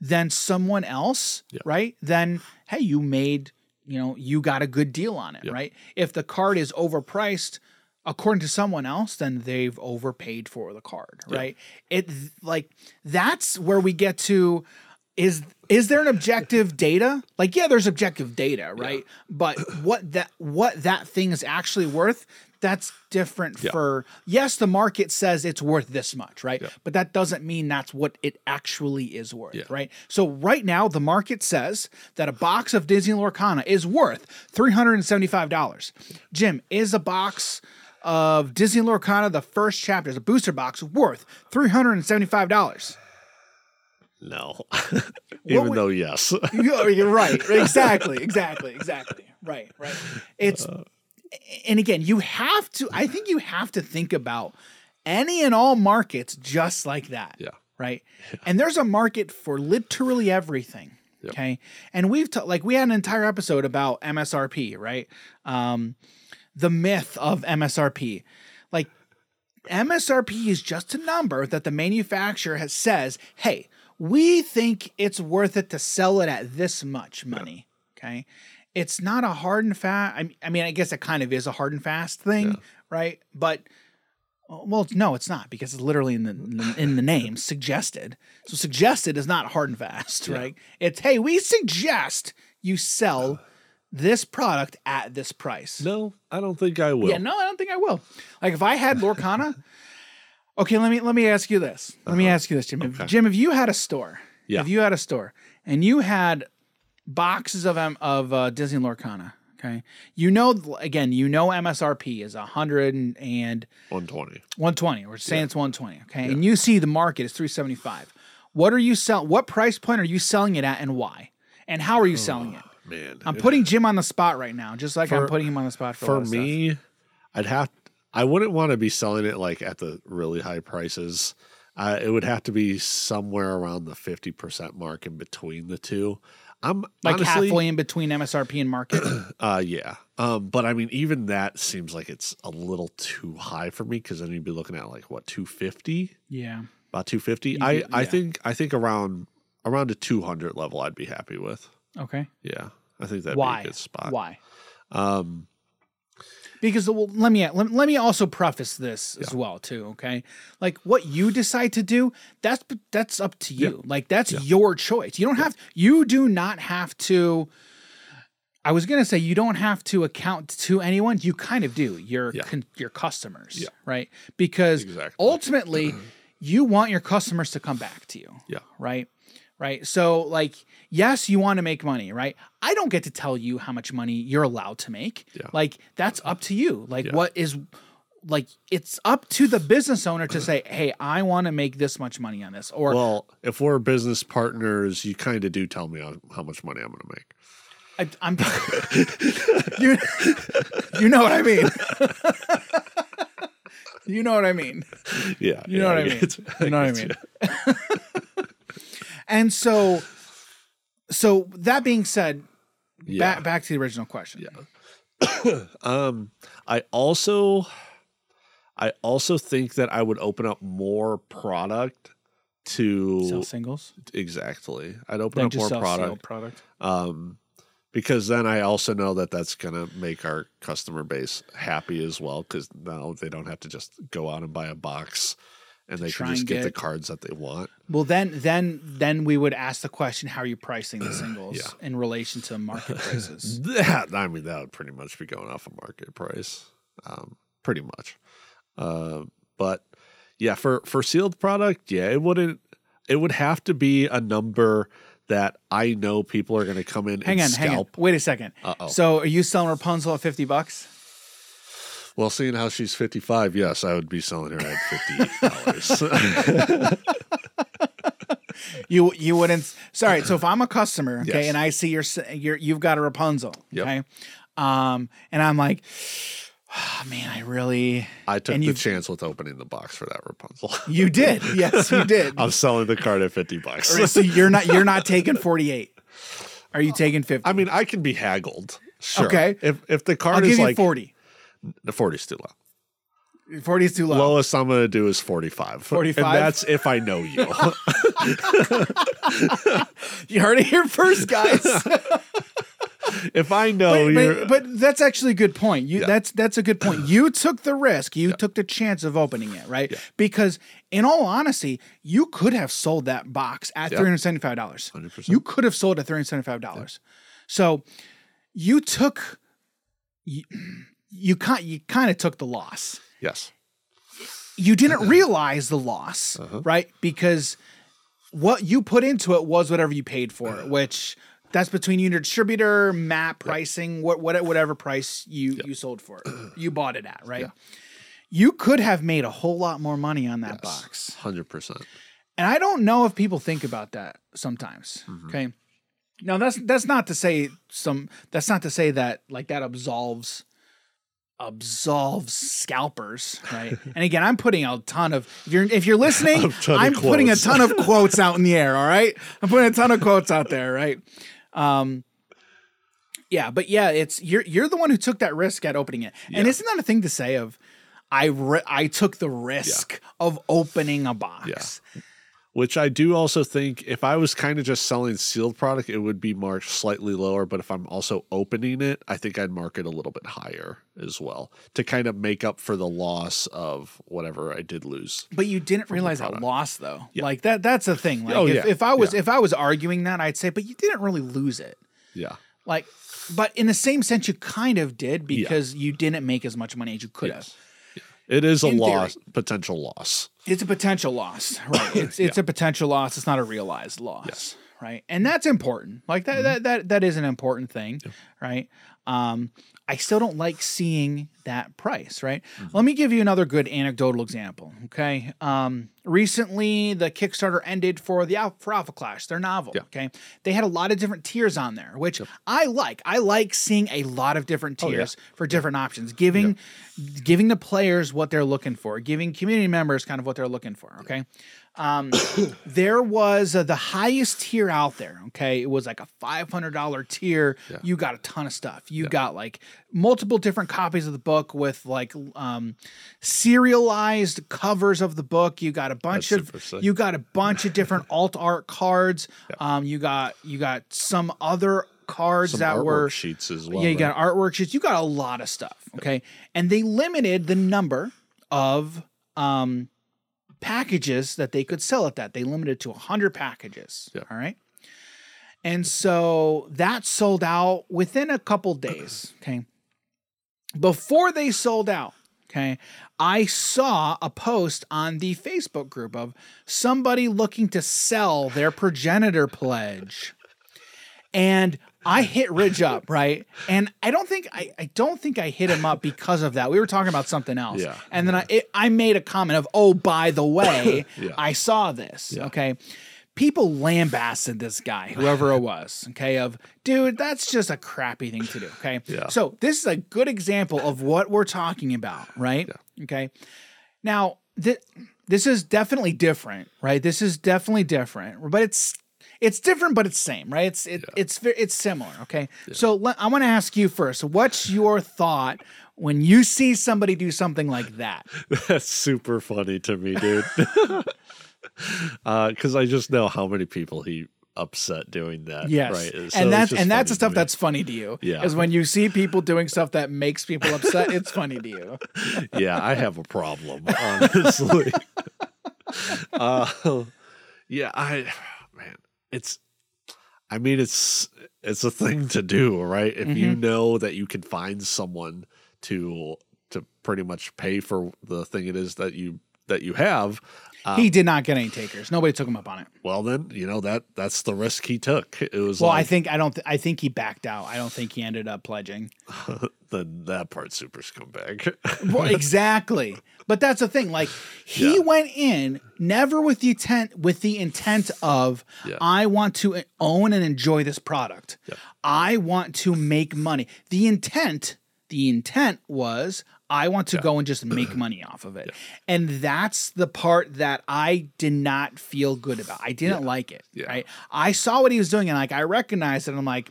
than someone else, Yeah. right? Then hey, you made, you know, you got a good deal on it, Yeah. right? If the card is overpriced according to someone else, then they've overpaid for the card, right? It like that's where we get to is is there an objective data? Like yeah, there's objective data, right? But what that what that thing is actually worth, that's different Yeah. for yes, the market says it's worth this much, right? Yeah. But that doesn't mean that's what it actually is worth, Yeah. right? So right now the market says that a box of Disney Lorcana is worth $375. Jim, is a box of Disney Lorcana, the first chapter, is a booster box worth $375? no, even would- though yes, You're you're right. Exactly. Exactly. Exactly. Right. Right. It's, uh, and again, you have to, I think you have to think about any and all markets just like that. yeah, Right. And there's a market for literally everything. Yep. Okay. And we've, ta- like, we had an entire episode about MSRP, right? Um, the myth of MSRP. Like, MSRP is just a number that the manufacturer has says, hey, we think it's worth it to sell it at this much money. Okay. It's not a hard and fast. I mean, I guess it kind of is a hard and fast thing, Yeah. right? But well, no, it's not because it's literally in the in the, name suggested. So suggested is not hard and fast, right? It's hey, we suggest you sell this product at this price. no, I don't think I will. Yeah, no, I don't think I will. Like if I had Lorcana, okay, let me let me ask you this. Let me ask you this, Jim. Uh-huh. Okay. Jim, if you had a store, Yeah. if you had a store and you had boxes of M- of uh, Disney Lorcana, okay, you know again, you know MSRP is a hundred and, one twenty. 120. We're saying it's 120, okay, and you see the market is 375. What are you sell? What price point are you selling it at, and why? And how are you selling it? Man, I'm putting Jim on the spot right now, just like I'm putting him on the spot for, for of stuff. me, I'd have. I wouldn't want to be selling it like at the really high prices Uh, it would have to be somewhere around the 50% mark in between the two. I'm Like honestly, halfway in between MSRP and market. uh, yeah. Um, but I mean, even that seems like it's a little too high for me because then you'd be looking at like what 250, yeah. about 250. You I do- I think I think around around a 200 level, I'd be happy with. Okay. Yeah, I think that'd Why? be a good spot. Why? Um, Because well, let me let, let me also preface this as well too. Okay, like what you decide to do, that's that's up to you. Like that's your choice. You don't have you do not have to. I was gonna say you don't have to account to anyone. You kind of do. Your Yeah. con, your customers, Yeah. right? Because Exactly. ultimately, you want your customers to come back to you yeah, right? Right. So, like, yes, you want to make money, right? I don't get to tell you how much money you're allowed to make. Yeah. Like, that's up to you. Like, Yeah. what is, like, it's up to the business owner to say, hey, I want to make this much money on this. Or, Well, if we're business partners, you kind of do tell me how, much money I'm going to make. I, I'm, you, you know what I mean. you know what I mean. Yeah, You know what I mean. You know what I mean. And so, so that being said, Yeah. back back to the original question. Yeah. Um, I also, I also think that I would open up more product to Sell singles. exactly. I'd open Then up more product. product. um, because then I also know that that's gonna make our customer base happy as well. Because now they don't have to just go out and buy a box, and they can just and get, the cards that they want. Well, then, then, then we would ask the question: How are you pricing the singles Yeah. in relation to market prices? That I mean, that would pretty much be going off a market price, um, pretty much. Uh, but yeah, for for sealed product, yeah, it wouldn't. It would have to be a number that I know people are going to come in hang and on, hang on. scalp. Wait a second. Uh-oh. So, are you selling Rapunzel at fifty bucks? Well, seeing how she's fifty five, yes, I would be selling her at fifty dollars. You you wouldn't. Sorry. So if I'm a customer, okay, Yes. and I see you're you're you've got a Rapunzel, Yep. okay, um, and I'm like, oh, man, I really. I took the chance with opening the box for that Rapunzel. You did, yes, you did. I'm selling the card at fifty bucks. All right, so you're not you're not taking 48. Are you taking 50? I mean, I can be haggled. Sure. Okay. If if the I'll card give is you like 40. The 40's too low. 40 is too low. Lowest I'm going to do is 45. 45? And that's if I know you. You heard it here first, guys. if I know but, you're. but, but that's actually a good point. You Yeah. that's that's a good point. You took the risk. You took the chance of opening it, right? Because in all honesty, you could have sold that box at Yeah. three hundred seventy five dollars. 100%. You could have sold at three hundred seventy five dollars. So you took you you kind you kind of took the loss. yes. You didn't realize the loss, Uh-huh. right? Because what you put into it was whatever you paid for Uh-huh. it, which that's between you and your distributor, MAP pricing, what, what whatever price you you sold for it, you bought it at, right? Yeah. You could have made a whole lot more money on that box. 100%. And I don't know if people think about that sometimes. Mm-hmm. Okay. Now that's that's not to say some that's not to say that like that absolves absolves scalpers, right? and again, I'm putting a ton of if you're if you're listening, A ton of I'm putting a ton of quotes out in the air, all right? I'm putting a ton of quotes out there, right? Um yeah, but yeah, it's you're you're the one who took that risk at opening it. And isn't that a thing to say of I ri- I took the risk of opening a box. Which I do also think if I was kind of just selling sealed product, it would be marked slightly lower. But if I'm also opening it, I think I'd mark it a little bit higher as well to kind of make up for the loss of whatever I did lose. But you didn't realize that loss though. Yeah. Like that that's the thing. Like Oh, if, yeah. if I was Yeah. if I was arguing that, I'd say, but you didn't really lose it. Yeah. Like but in the same sense you kind of did because you didn't make as much money as you could Yes. have. It is a theory. loss, potential loss. It's a potential loss, right? It's it's a potential loss. It's not a realized loss, Yes. right? And that's important. Like that that that that is an important thing, right? Um, I still don't like seeing that price, right? Let me give you another good anecdotal example. Okay. Um, recently, the Kickstarter ended for the Al- for Alpha Clash, their novel. Yeah. Okay. They had a lot of different tiers on there, which I like. I like seeing a lot of different Oh, yeah. tiers for different options, giving giving the players what they're looking for, giving community members kind of what they're looking for. Okay. Um, there was uh, the highest tier out there. Okay, it was like a five hundred dollar tier. Yeah. You got a ton of stuff. You got like multiple different copies of the book with like um, serialized covers of the book. You got a bunch That's of you got a bunch of different alt art cards. Um, you got you got some other cards Some that were sheets as well. yeah, you right? got artwork sheets. You got a lot of stuff. Okay. And they limited the number of um, packages that they could sell at that. They limited to 100 packages. Yeah. All right. And so that sold out within a couple days. Okay. Before they sold out, okay, I saw a post on the Facebook group of somebody looking to sell their progenitor pledge and I hit Ridge up, right? And I don't think I, I don't think I hit him up because of that. We were talking about something else. Yeah. And then I it, I made a comment of, "Oh, by the way, Yeah. I saw this." Yeah. Okay. People lambasted this guy, whoever it was, okay, of dude, that's just a crappy thing to do. Okay. Yeah. So this is a good example of what we're talking about, right? Okay. Now, th- this is definitely different, right? This is definitely different, but it's it's different, but it's same, right? It's it, it's ve- it's similar. Okay, so let, I want to ask you first. What's your thought when you see somebody do something like that? That's super funny to me, dude. Because I just know how many people he upset doing that. Yes, right. So and that's and that's the stuff that's funny to you. Yeah. is when you see people doing stuff that makes people upset. it's funny to you. yeah, I have a problem, honestly. uh, yeah, I it's I mean it's it's a thing to do, right? If you Mm-hmm. know that you can find someone to to pretty much pay for the thing it is that you that you have, uh, he did not get any takers. Nobody took him up on it. well then, you know that that's the risk he took. It was Well, I think I don't. Th- I think he backed out. I don't think he ended up pledging. then that part super scumbag. Well, exactly. But that's the thing. Like he Yeah. went in never with the intent with the intent of Yeah. I want to own and enjoy this product. Yeah. I want to make money. The intent, the intent was I want to go and just make money off of it. And that's the part that I did not feel good about. I didn't like it. Yeah. Right. I saw what he was doing and like I recognized it. And I'm like,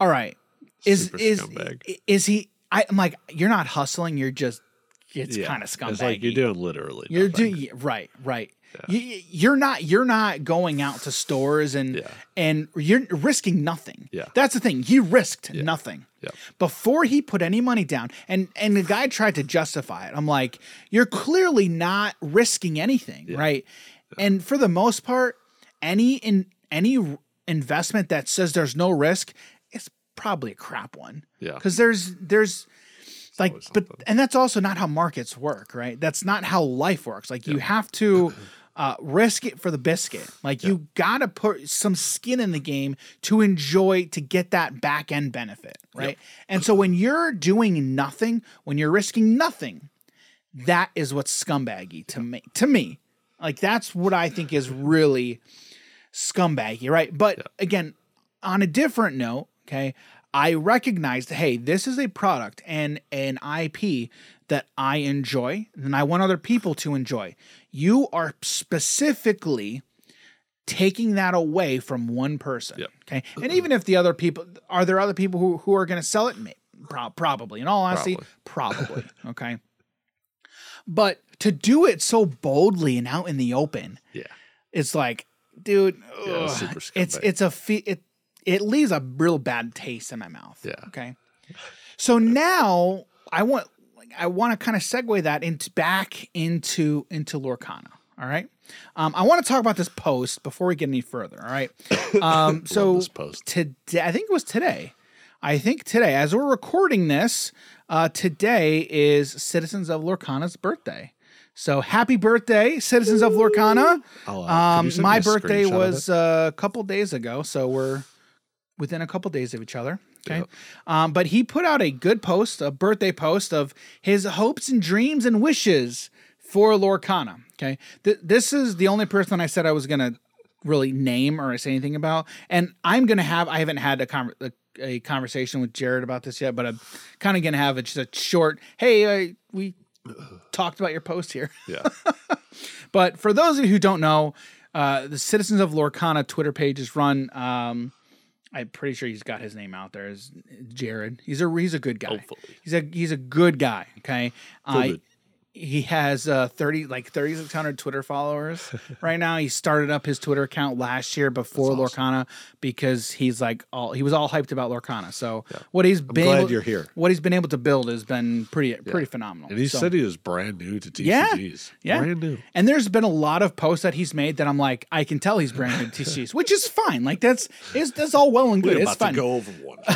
all right. Is Super is scumbag. is he I, I'm like, you're not hustling, you're just it's Yeah. kind of scumbag. It's like you're doing literally. You're doing right, right. You, you're not you're not going out to stores and Yeah. and you're risking nothing. Yeah. that's the thing. He risked nothing Yeah. before he put any money down. And and the guy tried to justify it. I'm like, you're clearly not risking anything, right? And for the most part, any in any investment that says there's no risk it's probably a crap one. Yeah. because there's there's like but and that's also not how markets work right that's not how life works like you have to uh, risk it for the biscuit. Like you gotta put some skin in the game to enjoy to get that back end benefit right? And so when you're doing nothing when you're risking nothing that is what's scumbaggy to me to me. Like that's what i think is really scumbaggy right? But again on a different note okay i recognized hey this is a product and an ip that i enjoy and i want other people to enjoy. You are specifically taking that away from one person Yep. okay? And even if the other people are there other people who, who are going to sell it? Pro- probably. In all honesty probably okay? But to do it so boldly and out in the open Yeah. it's like dude Yeah, ugh, it's it's a fe- it it leaves a real bad taste in my mouth Yeah. okay? So now i want i want to kind of segue that into back into into lorcana all right? Um, i want to talk about this post before we get any further all right? Um, so post. today i think it was today. I think today as we're recording this uh, today is citizens of lorcana's birthday. So happy birthday citizens of lorcana. Uh, um, my birthday was uh, a couple days ago, so we're within a couple days of each other. Okay. Um, but he put out a good post, a birthday post of his hopes and dreams and wishes for Lorcana. Okay. Th- this is the only person I said I was going to really name or say anything about. And I'm going to have, I haven't had a, con- a, a conversation with Jared about this yet, but I'm kind of going to have a, just a short, hey, uh, we talked about your post here. Yeah. But for those of you who don't know, uh, the Citizens of Lorcana Twitter page is run. Um, I'm pretty sure he's got his name out there. Is Jared? He's a he's a good guy. Hopefully. He's a he's a good guy. Okay. Uh, good. He has uh 30 like 3600 twitter followers right now he started up his twitter account last year before That's awesome. lorcana because he's like all he was all hyped about lorcana so what he's been glad able, you're here. what he's been able to build has been pretty pretty phenomenal And he So- said he was brand new to TCGs. Yeah, yeah. Brand new. And there's been a lot of posts that he's made that I'm like, I can tell he's brand new to TCGs, which is fine. Like that's is that's all well and good. We're It's fine. go over one.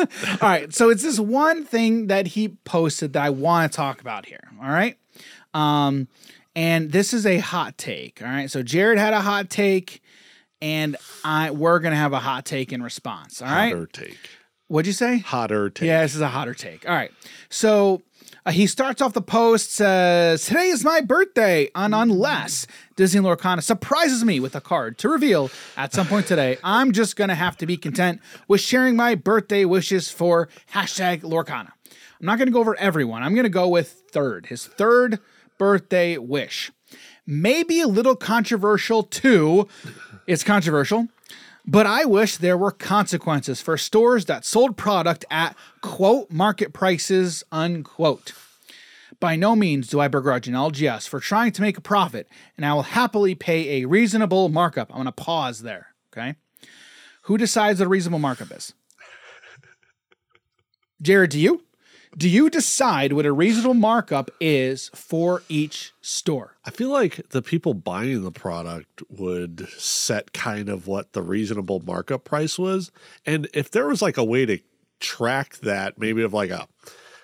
All right. So it's this one thing that he posted that I want to talk about here. All right. Um, and this is a hot take. All right. So Jared had a hot take, and I we're gonna have a hot take in response. All right. Hotter take. What'd you say? Hotter take. Yeah, this is a hotter take. All right. So uh, he starts off the post says, Today is my birthday, and unless Disney Lorcana surprises me with a card to reveal at some point today, I'm just going to have to be content with sharing my birthday wishes for hashtag Lorcana. I'm not going to go over everyone. I'm going to go with third, his third birthday wish. Maybe a little controversial too. It's controversial. But I wish there were consequences for stores that sold product at quote market prices unquote. By no means do I begrudge an LGS for trying to make a profit, and I will happily pay a reasonable markup. I'm going to pause there. Okay. Who decides what a reasonable markup is? Jared, do you? Do you decide what a reasonable markup is for each store? I feel like the people buying the product would set kind of what the reasonable markup price was. And if there was like a way to track that, maybe of like a,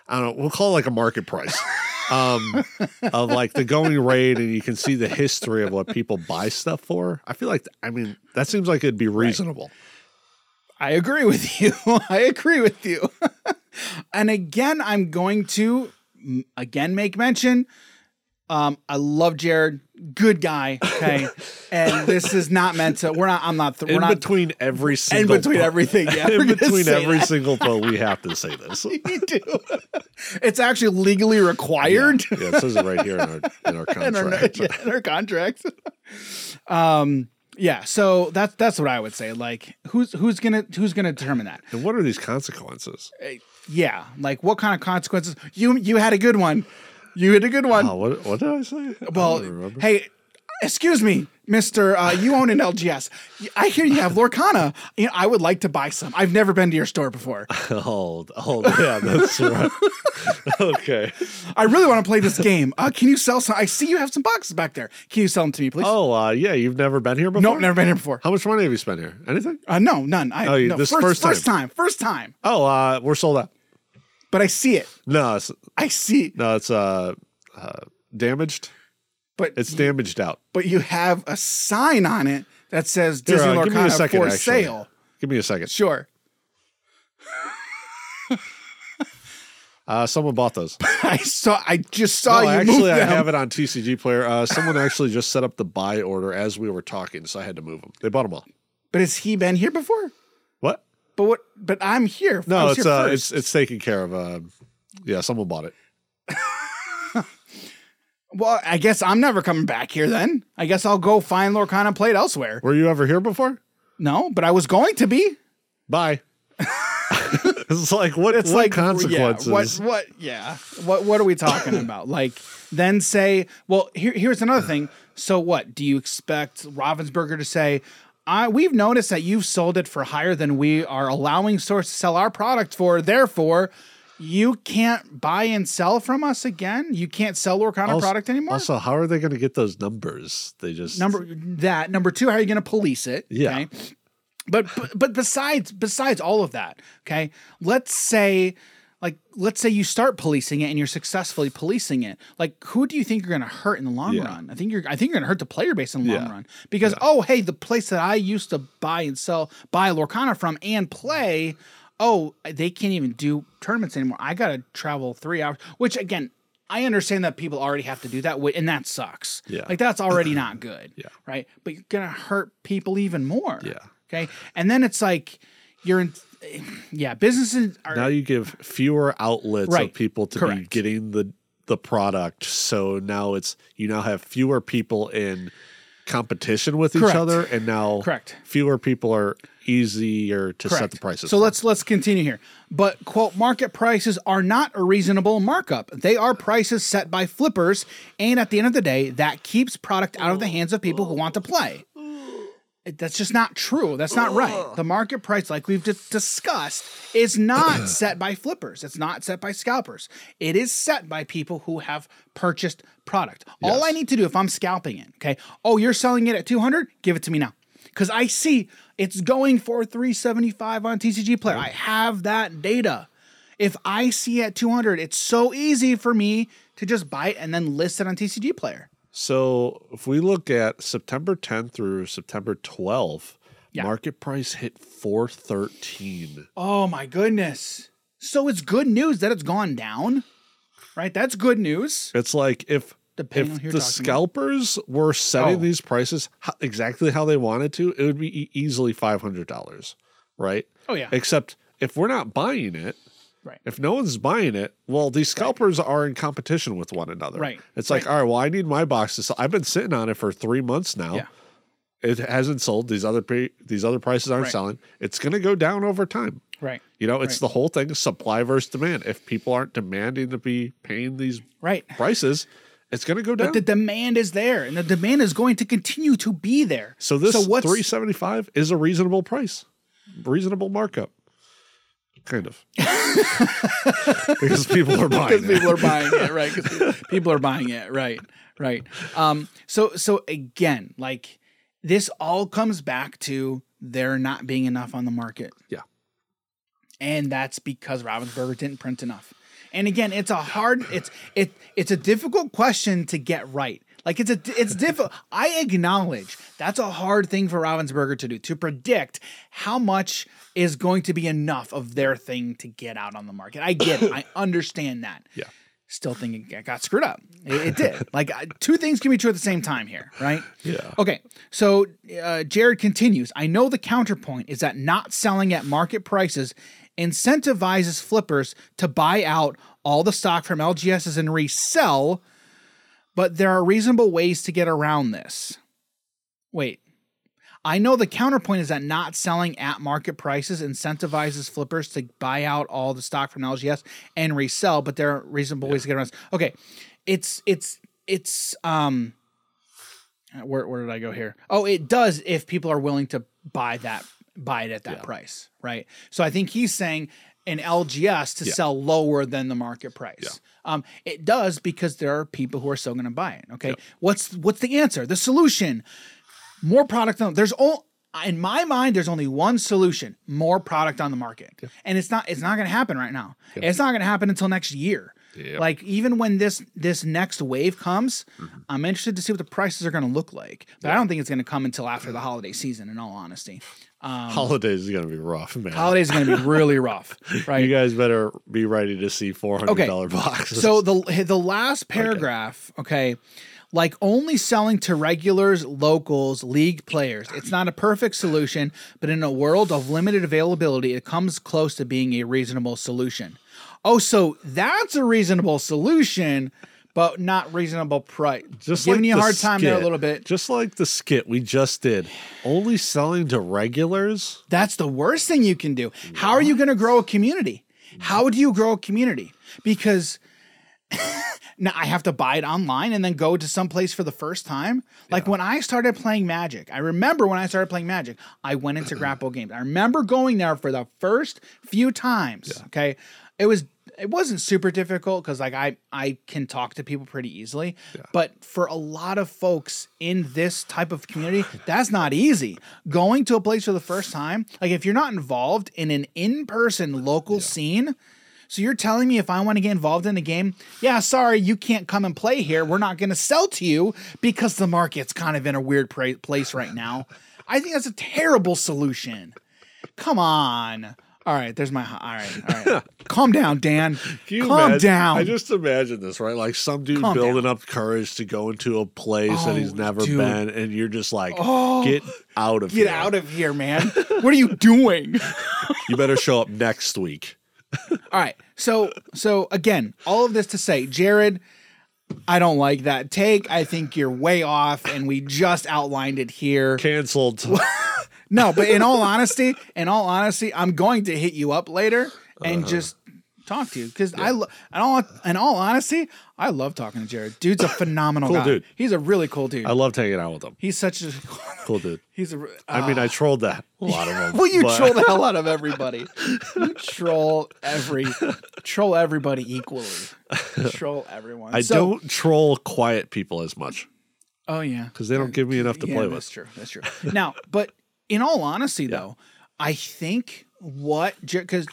I don't know, we'll call it like a market price. um of like the going rate and you can see the history of what people buy stuff for i feel like i mean that seems like it'd be reasonable I agree with you. I agree with you. and again, I'm going to again make mention. Um, I love Jared, good guy. Okay, and this is not meant to. We're not. I'm not. We're in not between every single. in between po- everything. Yeah, in between every that. single poll we have to say this We do. It's actually legally required. yeah it says it right here in our in our in our, yeah, in our contracts. um, yeah. So that's that's what I would say. Like, who's who's gonna who's gonna determine that? and what are these consequences Yeah. Like, what kind of consequences? You you had a good one. You had a good one. oh what, what did i say well, don't hey, excuse me, Mister. Uh, you own an LGS. I hear you have Lorcana. You know, I would like to buy some. I've never been to your store before. Hold, hold, yeah, that's right. okay. I really want to play this game. Uh, can you sell some? I see you have some boxes back there. Can you sell them to me, please? Oh, uh, yeah, you've never been here before? nope, never been here before. How much money have you spent here? Anything? Uh, no, none. I, Oh, you- no, this first, first first time, first time. Oh, uh, we're sold out. But I see it. No, it's, I see. no, it's uh, uh, damaged. But It's damaged out. but you have a sign on it that says Here, Disney uh, give me a Lorcana second, for actually. sale. Give me a second. Sure. Uh, someone bought those. I saw. I just saw No, you actually, move I have it on TCG Player. Uh, someone actually just set up the buy order as we were talking, so I had to move them. They bought them all. But has he been here before? But what? But I'm here. No, it's here uh, it's it's taken care of. Uh, yeah, someone bought it. well, I guess I'm never coming back here then. I guess I'll go find Lorcana and play it elsewhere. Were you ever here before? No, but I was going to be. Bye. it's like what? It's what like consequences? Yeah, what? What? Yeah. What? What are we talking about? Like, then say, well, here, here's another thing. So, what do you expect Ravensburger to say? I, we've noticed that you've sold it for higher than we are allowing stores to sell our product for. Therefore, you can't buy and sell from us again. You can't sell Also- product anymore. Also, how are they going to get those numbers? They just number that number two how are you going to police it Yeah. okay but, but but besides besides all of that okay let's say like let's say you start policing it and you're successfully policing it like who do you think you're going to hurt in the long Yeah. run i think you're i think you're going to hurt the player base in the long Yeah. run because oh hey the place that i used to buy and sell buy lorcana from and play oh, they can't even do tournaments anymore. I got to travel three hours, which again, I understand that people already have to do that, and that sucks. Yeah. Like that's already not good. Yeah. Right. But you're going to hurt people even more. Yeah. Okay. And then it's like, you're in, yeah, businesses are, Now you give fewer outlets Right. of people to be getting the the product. So now it's you now have fewer people in competition with each other, and now Correct. fewer people are easier to set the prices. So for. let's let's continue here. But quote market prices are not a reasonable markup. They are prices set by flippers, and at the end of the day, that keeps product out of the hands of people who want to play. It- That's just not true. That's not right. The market price, like we've just discussed, is not set by flippers. It's not set by scalpers. It is set by people who have purchased product. All I need to do if I'm scalping it, okay? Oh, you're selling it at 200? Give it to me now. Cuz I see it's going for 375 on TCG player. I have that data. If I see at 200, it's so easy for me to just buy it and then list it on TCG player. So if we look at September 10th through September 12th, Yeah. market price hit 413. Oh my goodness. So it's good news that it's gone down. Right? That's good news. It's like if Depending if the talking about. scalpers were setting Oh. these prices exactly how they wanted to, it would be easily $500, right? Oh yeah. Except if we're not buying it, Right. if no one's buying it, well, these scalpers are in competition with one another. Right. It's like, all right, well, I need my box to sell. I've been sitting on it for three months now. Yeah. It hasn't sold. These other pre- these other prices aren't Right. selling. It's going to go down over time. Right. You know, it's Right. the whole thing supply versus demand. If people aren't demanding to be paying these Right. prices, it's going to go down. But the demand is there, and the demand is going to continue to be there. so this so what's 375 is a reasonable price. Reasonable markup. Kind of. because people are buying because it. people are buying it, right? Because people are buying it, right? Right. Um. So so again, like this all comes back to there not being enough on the market. Yeah. and that's because Ravensburger didn't print enough. And again, it's a hard, it's it it's a difficult question to get right. Like it's a it's difficult. I acknowledge that's a hard thing for Ravensburger to do to predict how much is going to be enough of their thing to get out on the market. I get it. I understand that. Yeah. Still think it got screwed up. It, it did. Like two things can be true at the same time here, right? Yeah. Okay, so uh, Jared continues. I know the counterpoint is that not selling at market prices incentivizes flippers to buy out all the stock from LGSs and resell, but there are reasonable ways to get around this. Wait. I know the counterpoint is that not selling at market prices incentivizes flippers to buy out all the stock from LGS and resell, but there are reasonable ways to get around this. Okay. It's it's it's um where, where did I go here? Oh, it does if people are willing to buy that buy it at that price, right? So I think he's saying an LGS to Yeah. sell lower than the market price. Yeah. Um, it does because there are people who are still going to buy it. Okay, what's what's the answer? The solution: more product on. There's all in my mind. There's only one solution: more product on the market, and it's not it's not going to happen right now. It's not going to happen until next year. Yeah. Like even when this this next wave comes, Mm-hmm. I'm interested to see what the prices are going to look like. But I don't think it's going to come until after the holiday season. In all honesty, um, Holidays is going to be rough, man. holidays is going to be really rough, right? You guys better be ready to see four hundred Okay. dollar boxes. So the the last paragraph, okay. like only selling to regulars, locals, league players. It's not a perfect solution, but in a world of limited availability, it comes close to being a reasonable solution. Oh, so that's a reasonable solution, but not reasonable price. just giving like you a hard time there a little bit. Just like the skit we just did, only selling to regulars. That's the worst thing you can do. How are you going to grow a community? How do you grow a community? Because now I have to buy it online and then go to some place for the first time. Like when I started playing Magic, I remember when I started playing Magic, I went into Grapple Games. I remember going there for the first few times. Okay, it was it wasn't super difficult because like I I can talk to people pretty easily, but for a lot of folks in this type of community, that's not easy. Going to a place for the first time, like if you're not involved in an in person local scene. So you're telling me if I want to get involved in the game, yeah, sorry, you can't come and play here. We're not going to sell to you because the market's kind of in a weird pra- place right now. I think that's a terrible solution. Come on. All right, there's my. All right, all right. Calm down, Dan. Calm imagine- down. I just imagine this, right? Like some dude Calm building down. up courage to go into a place that he's Oh, never dude. been, and you're just like, Oh, get out of get here. Get out of here, man. What are you doing? You better show up next week. All right. So so again, all of this to say, Jared, I don't like that take. I think you're way off, and we just outlined it here. Canceled. No, but in all honesty, in all honesty, I'm going to hit you up later and Uh-huh. just talk to you because I, lo- in all, in all honesty, I love talking to Jared. Dude's a phenomenal Cool guy. dude. He's a really cool dude. I loved hanging out with him. he's such a, Cool dude. he's a. Uh, I mean, I trolled that a lot of them. well, you but- troll the hell out of everybody. You troll every, troll everybody equally. troll everyone. I So- don't troll quiet people as much Oh yeah, because they don't give me enough to yeah, play that's with. That's true. That's true. now, but in all honesty, though, I think what because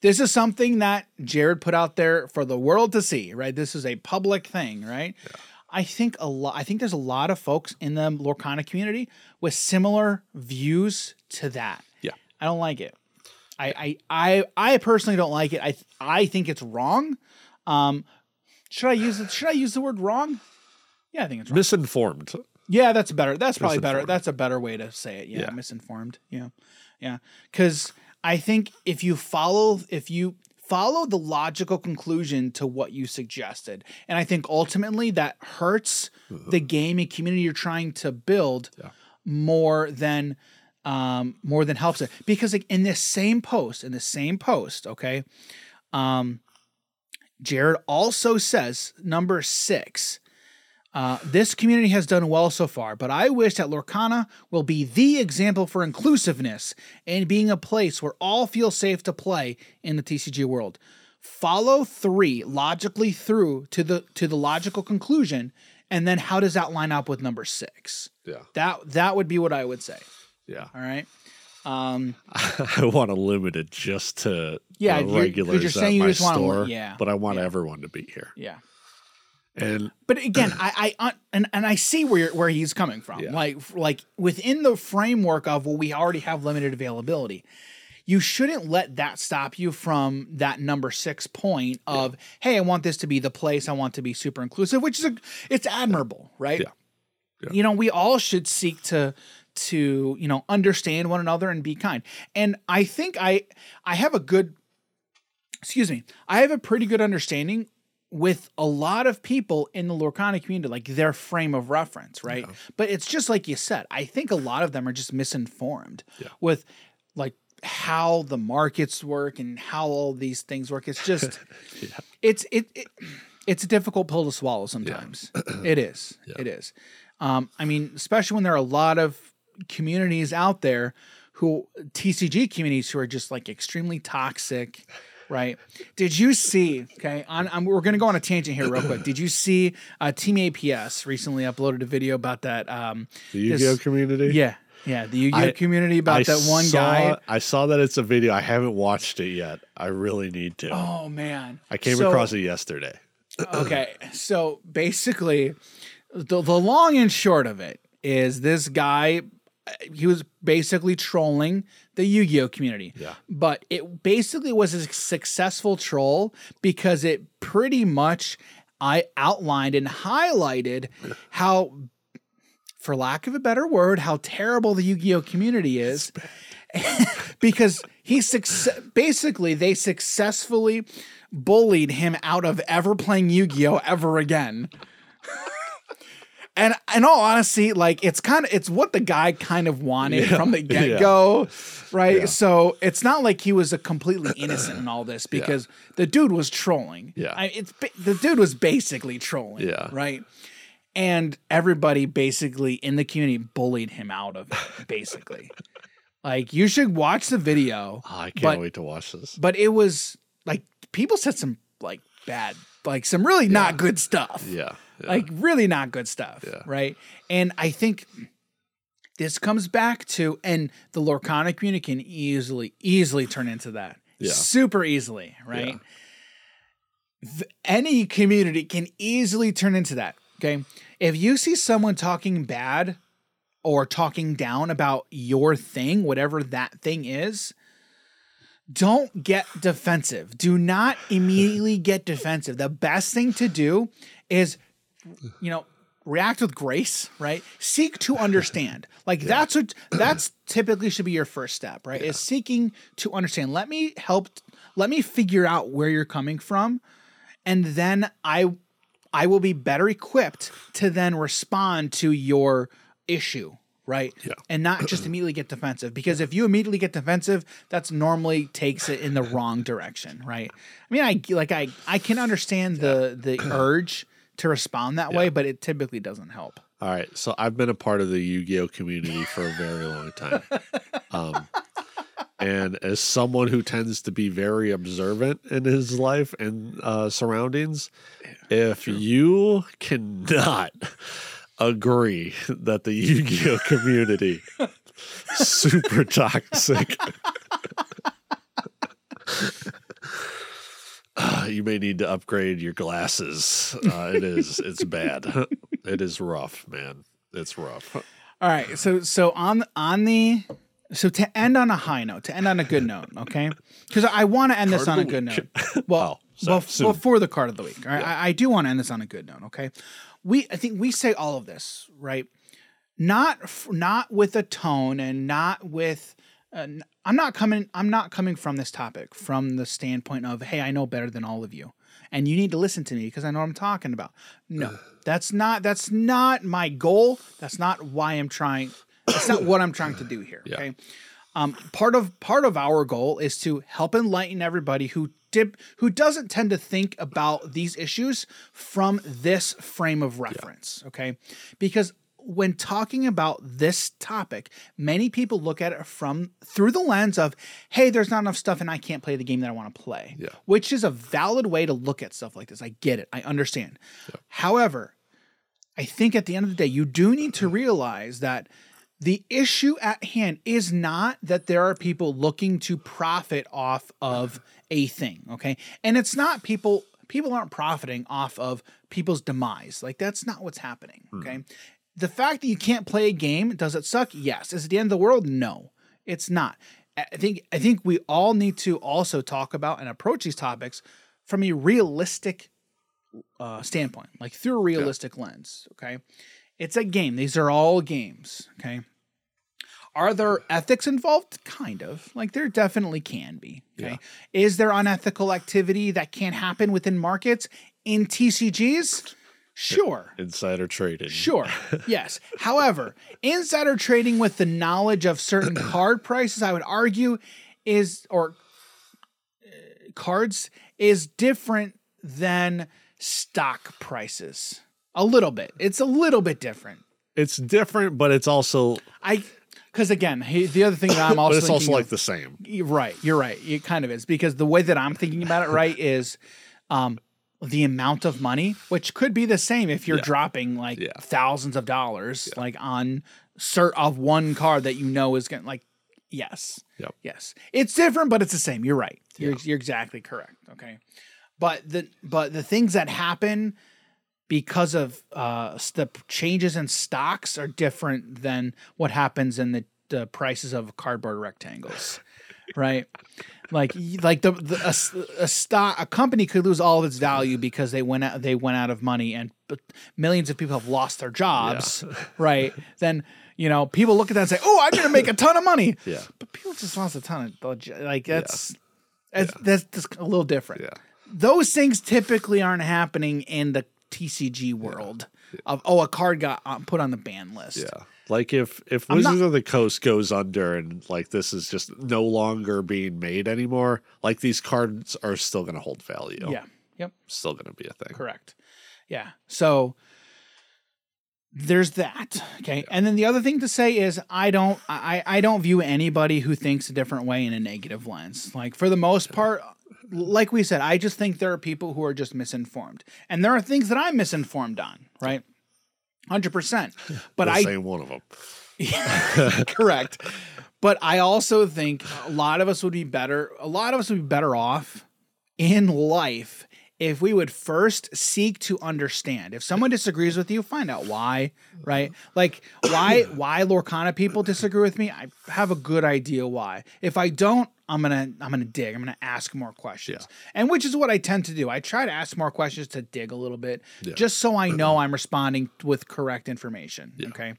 this is something that Jared put out there for the world to see, right? This is a public thing, right? I think a lot. I think there's a lot of folks in the Lorcana community with similar views to that. Yeah. I don't like it. I I I, I personally don't like it. I I think it's wrong. Um, should I use it? Should I use the word wrong? Yeah, I think it's wrong. Misinformed. Yeah, that's better. That's probably better. That's a better way to say it. Yeah, Yeah. misinformed. Yeah. Yeah. Cuz I think if you follow if you follow the logical conclusion to what you suggested, and I think ultimately that hurts the gaming community you're trying to build Yeah. more than um more than helps it. Because like in this same post, in the same post, okay? Um Jared also says number 6 uh, this community has done well so far, but I wish that Lorcana will be the example for inclusiveness and being a place where all feel safe to play in the TCG world. Follow three logically through to the to the logical conclusion, and then how does that line up with number six? Yeah. That that would be what I would say. Yeah. All right. Um, I want to limit it just to Yeah, the you're- you're regulars saying at you my just wanna li- store. yeah, But I want yeah. everyone to be here. yeah. And But again, I, I, uh, and, and I see where where he's coming from. Yeah. Like, like within the framework of well, we already have limited availability. You shouldn't let that stop you from that number six point of, hey, I want this to be the place. I want to be super inclusive, which is a, it's admirable, right? Yeah. Yeah. You know, we all should seek to to you know understand one another and be kind. And I think I I have a good, excuse me, I have a pretty good understanding with a lot of people in the Lorcana community, like their frame of reference, right? But it's just like you said, I think a lot of them are just misinformed Yeah. with like how the markets work and how all these things work. It's just it's it, it it's a difficult pill to swallow sometimes. it is. It is. Um, I mean, especially when there are a lot of communities out there who TCG communities who are just like extremely toxic, right? Did you see? Okay, on, on we're gonna go on a tangent here real quick. Did you see? Uh, Team APS recently uploaded a video about that. Um, the Yu-Gi-Oh community. yeah, yeah, the Yu-Gi-Oh I- community about I that one saw, guy. I saw that it's a video. I haven't watched it yet. I really need to. Oh man, I came So- across it yesterday. okay, so basically, the the long and short of it is this guy. uh, He was basically trolling the Yu-Gi-Oh community. Yeah. But it basically was a successful troll because it pretty much I outlined and highlighted how for lack of a better word, how terrible the Yu-Gi-Oh community is. because he success basically they successfully bullied him out of ever playing Yu-Gi-Oh ever again. and in all honesty, like it's kind of it's what the guy kind of wanted Yeah, from the get-go. Right. Yeah. So it's not like he was a completely innocent in all this because the dude was trolling. Yeah. I, it's the dude was basically trolling. Yeah. Right and everybody basically in the community bullied him out of it basically like you should watch the video Oh, I can't But- wait to watch this. but it was like people said some like bad like some really not good stuff Yeah. Yeah. like really not good stuff Yeah. right and i think this comes back to and the lorcana community can easily easily turn into that Yeah. super easily right Th- any community can easily turn into that okay if you see someone talking bad or talking down about your thing whatever that thing is don't get defensive. Do not immediately get defensive. The best thing to do is, you know, react with grace, right? Seek to understand. Like that's what that's typically should be your first step, right? Is seeking to understand. Let me help let me figure out where you're coming from and then I I will be better equipped to then respond to your issue, right? Yeah. And not just immediately get defensive because if you immediately get defensive, that's normally takes it in the wrong direction, right? I mean, I like I I can understand the the urge to respond that way, but it typically doesn't help. All right. So I've been a part of the Yu Gi Oh community for a very long time. Um, and as someone who tends to be very observant in his life and uh, surroundings, if you cannot agree that the Yu Gi Oh community super toxic. Uh, you may need to upgrade your glasses. Uh, it is. It's bad. it is rough, man. It's rough. All right, so so on on the so to end on a high note, to end on a good note, okay? Because I want to end this on a good week. note. Well, Oh, well, soon. well, the card of the week, all right? I, I do want to end this on a good note, okay? We I think we say all of this right, not f- not with a tone and not with. Uh, I'm not coming. I'm not coming from this topic from the standpoint of, hey, I know better than all of you, and you need to listen to me because I know what I'm talking about. No, that's not. That's not my goal. That's not why I'm trying. That's not what I'm trying to do here. Yeah. Okay. Um, part of part of our goal is to help enlighten everybody who dip who doesn't tend to think about these issues from this frame of reference. Okay, because when talking about this topic, many people look at it from through the lens of, "Hey, there's not enough stuff, and I can't play the game that I want to play." Yeah. which is a valid way to look at stuff like this. I get it. I understand. However, I think at the end of the day, you do need to realize that the issue at hand is not that there are people looking to profit off of a thing, okay? And it's not people people aren't profiting off of people's demise. Like that's not what's happening, hmm. okay? The fact that you can't play a game, does it suck? Yes. Is it the end of the world? No. It's not. I think I think we all need to also talk about and approach these topics from a realistic uh, standpoint, like through a realistic lens. Okay, it's a game. These are all games. Okay, are there ethics involved? Kind of. Like there definitely can be. Okay, is there unethical activity that can happen within markets in TCGs? Sure. Insider trading. Sure. Yes. However, insider trading with the knowledge of certain card prices, I would argue, is or uh, cards is different than stock prices. A little bit. It's a little bit different. It's different, but it's also I because again, he, the other thing that I'm but also it's also like of- the same. right. You're right. It kind of is because the way that I'm thinking about it, right, is um, the amount of money, which could be the same if you're Yeah. dropping like Yeah. thousands of dollars, like on cert of one card that you know is going to like, yes, Yep. yes, it's different, but it's the same. You're right. You're, you're exactly correct. Okay, but the but the things that happen because of uh, the changes in stocks are different than what happens in the, the prices of cardboard rectangles, right? Like like the, the a, a stock a company could lose all of its value because they went out they went out of money and but millions of people have lost their jobs, right? Then you know people look at that and say, "Oh, I'm going to make a ton of money." Yeah. but people just lost a ton of. Like that's that's, that's just a little different Yeah. those things typically aren't happening in the TCG world of oh a card got uh, put on the ban list. Yeah. Like if if I'm not- Wizards of the Coast goes under and like this is just no longer being made anymore, like these cards are still going to hold value. Yeah. Yep. Still going to be a thing. Correct. Yeah. So there's that. Okay. And then the other thing to say is I don't I I don't view anybody who thinks a different way in a negative lens. Like for the most part like we said, I just think there are people who are just misinformed. And there are things that I'm misinformed on, right? 100%. But We're I say one of them. correct. But I also think a lot of us would be better. A lot of us would be better off in life if we would first seek to understand. If someone disagrees with you, find out why, right? Like why why Lorcana people disagree with me, I have a good idea why. If I don't, I'm gonna I'm gonna dig. I'm gonna ask more questions, and which is what I tend to do. I try to ask more questions to dig a little bit, just so I know I'm responding with correct information. Okay,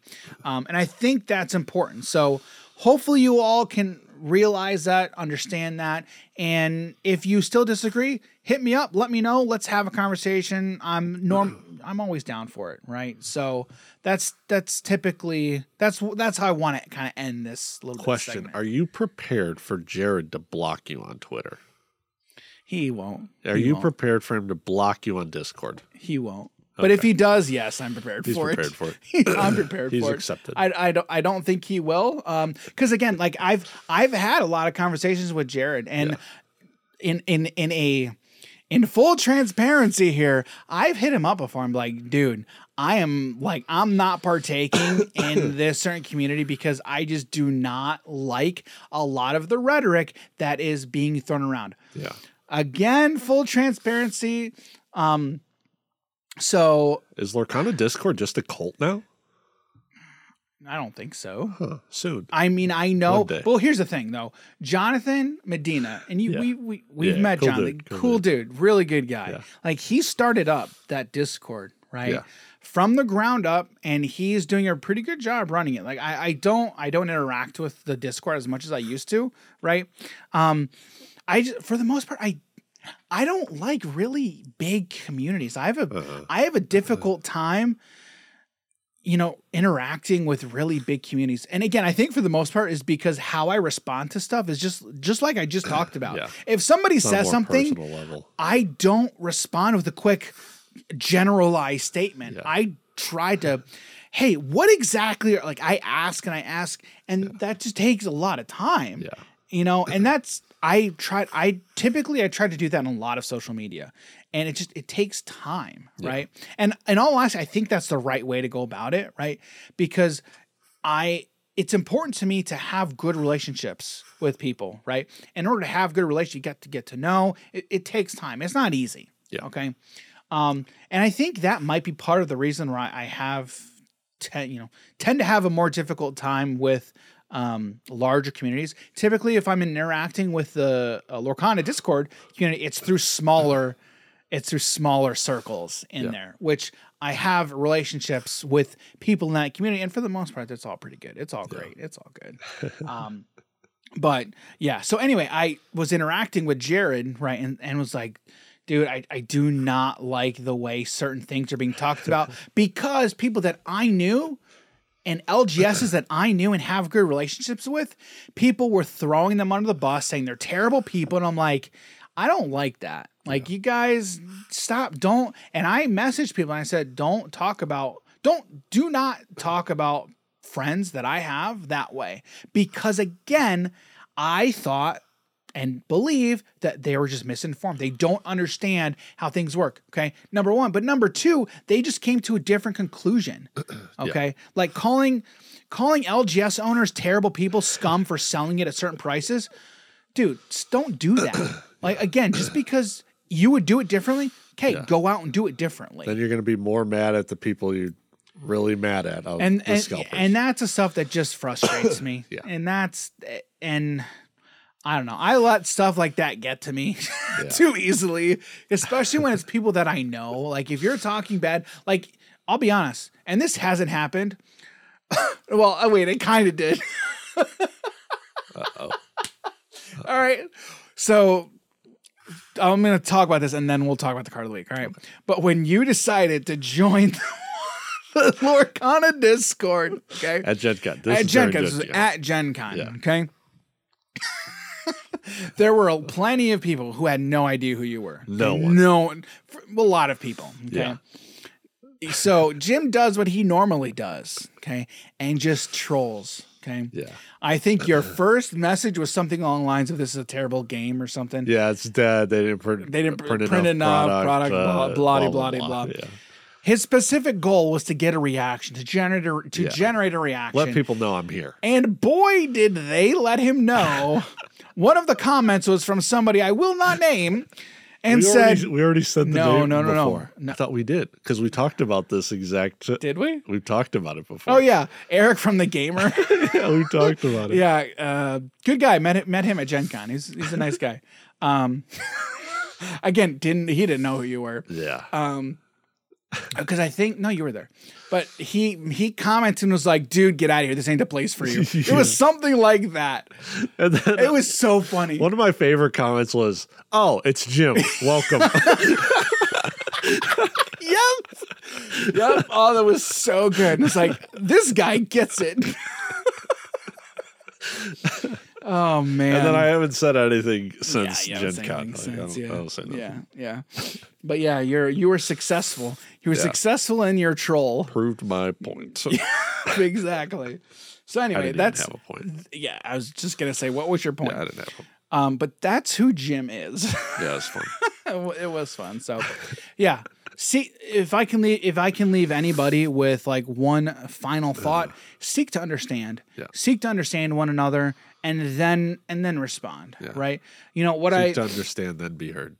um, and I think that's important. So hopefully you all can realize that, understand that, and if you still disagree, hit me up. Let me know. Let's have a conversation. I'm norm. I'm always down for it. Right. So that's that's typically that's that's how I want to kind of end this little Question. Are you prepared for Jared to block you on Twitter? He won't. Are He you won't. prepared for him to block you on Discord? He won't. But if he does, yes, I'm prepared He's for prepared it. for it. I'm prepared He's for it. He's accepted. I, I don't I don't think he will. Um, because again, like I've I've had a lot of conversations with Jared, and in in in a in full transparency here, I've hit him up before. I'm like, dude, I am like I'm not partaking in this certain community because I just do not like a lot of the rhetoric that is being thrown around. Yeah. Again, full transparency. Um, so Is Lorcana Discord just a cult now? I don't think so. Huh. Soon. I mean, I know. Well, here's the thing, though. Jonathan Medina, and you, Yeah. we we we've Yeah, met cool Jonathan, dude, cool cool dude, really good guy. Yeah. Like he started up that Discord, right? From the ground up, and he's doing a pretty good job running it. Like I, I don't, I don't interact with the Discord as much as I used to, right? Um, I just, for the most part, I I don't like really big communities. I have a I Uh-uh. have a difficult time you know interacting with really big communities. And again, I think for the most part is because how I respond to stuff is just just like I just talked about. Yeah. If somebody It's says something. I don't respond with a quick generalized statement. Yeah. I try to hey, what exactly are like I ask and I ask and that just takes a lot of time Yeah. you know and that's i tried i typically i try to do that on a lot of social media and it just it takes time right? And in all honesty i think that's the right way to go about it right? Because i it's important to me to have good relationships with people right? In order to have good relationships you got to get to know it, it takes time. It's not easy Yeah. okay? Um and i think that might be part of the reason why i have te- you know tend to have a more difficult time with um, larger communities. Typically, if I'm interacting with the uh, Lorcana Discord community, it's through smaller, it's through smaller circles in Yeah. there, which I have relationships with people in that community, and for the most part, that's all pretty good. It's all great. It's all good. um, but yeah. So anyway, I was interacting with Jared, right, and and was like. Dude, I, I do not like the way certain things are being talked about because people that I knew and LGSs that I knew and have good relationships with, people were throwing them under the bus, saying they're terrible people. And I'm like, I don't like that. Like, you guys stop, don't. And I messaged people and I said, don't talk about, don't, do not talk about friends that I have that way. Because again, I thought and believe that they were just misinformed. They don't understand how things work. Okay. Number one. But number two, they just came to a different conclusion. Okay. Like calling calling LGS owners terrible people, scum for selling it at certain prices. Dude, don't do that. like again, just because you would do it differently, okay, go out and do it differently. Then you're going to be more mad at the people you're really mad at. Of and the and, scalpers. and that's the stuff that just frustrates me. Yeah. And that's and I don't know. I let stuff like that get to me too easily, especially when it's people that I know. Like if you're talking bad, like I'll be honest, and this hasn't happened. well, oh wait, it kind of did. Uh-oh. All right. So I'm going to talk about this and then we'll talk about the card of the week. All right. But when you decided to join the Lorcana Discord, okay? At Gen Con. This at is Gen Con. Was Con. at Gen Con. Yeah. Okay. There were plenty of people who had no idea who you were. No one. No one. A lot of people. Okay. Yeah. So Jim does what he normally does. Okay. And just trolls. Okay. Yeah. I think your first message was something along the lines of "This is a terrible game" or something. Yeah, it's dead. They didn't print. They didn't print, print enough enough product. product, uh, blah, blah, blah, blah, blah. Yeah. His specific goal was to get a reaction, to generate a, to Yeah. generate a reaction. Let people know I'm here. And boy, did they let him know. One of the comments was from somebody I will not name, and we said, already, we already said the No, name no, no, no. before. No. I thought we did because we talked about this exact. "Did we?" We've talked about it before. Oh yeah, Eric from the Gamer. yeah, we talked about it. yeah, uh, good guy. Met met him at Gen Con. He's he's a nice guy. Um, again, didn't he didn't know who you were. Yeah. Um, because I think no, you were there, but he he commented and was like, "Dude, get out of here. This ain't the place for you." It was something like that. And then It was so funny. one of my favorite comments was, "Oh, it's Jim. Welcome." Yep. Yep. Oh, that was so good. And it's like, this guy gets it. oh man. and then I haven't said anything since haven't Gen Con. Like, I don't- yeah. I don't say nothing. yeah, yeah. But yeah, you're you were successful. You were Yeah. successful in your troll. Proved my point. exactly. So I anyway, didn't that's have a point. yeah, I was just gonna say, what was your point? Yeah, I didn't have a Um, but that's who Jim is. Yeah, it's fun. it was fun. So, yeah. See if I can leave if I can leave anybody with like one final thought, seek to understand. Yeah. Seek to understand one another and then and then respond. Yeah. Right? You know what Seek I to understand, then be heard.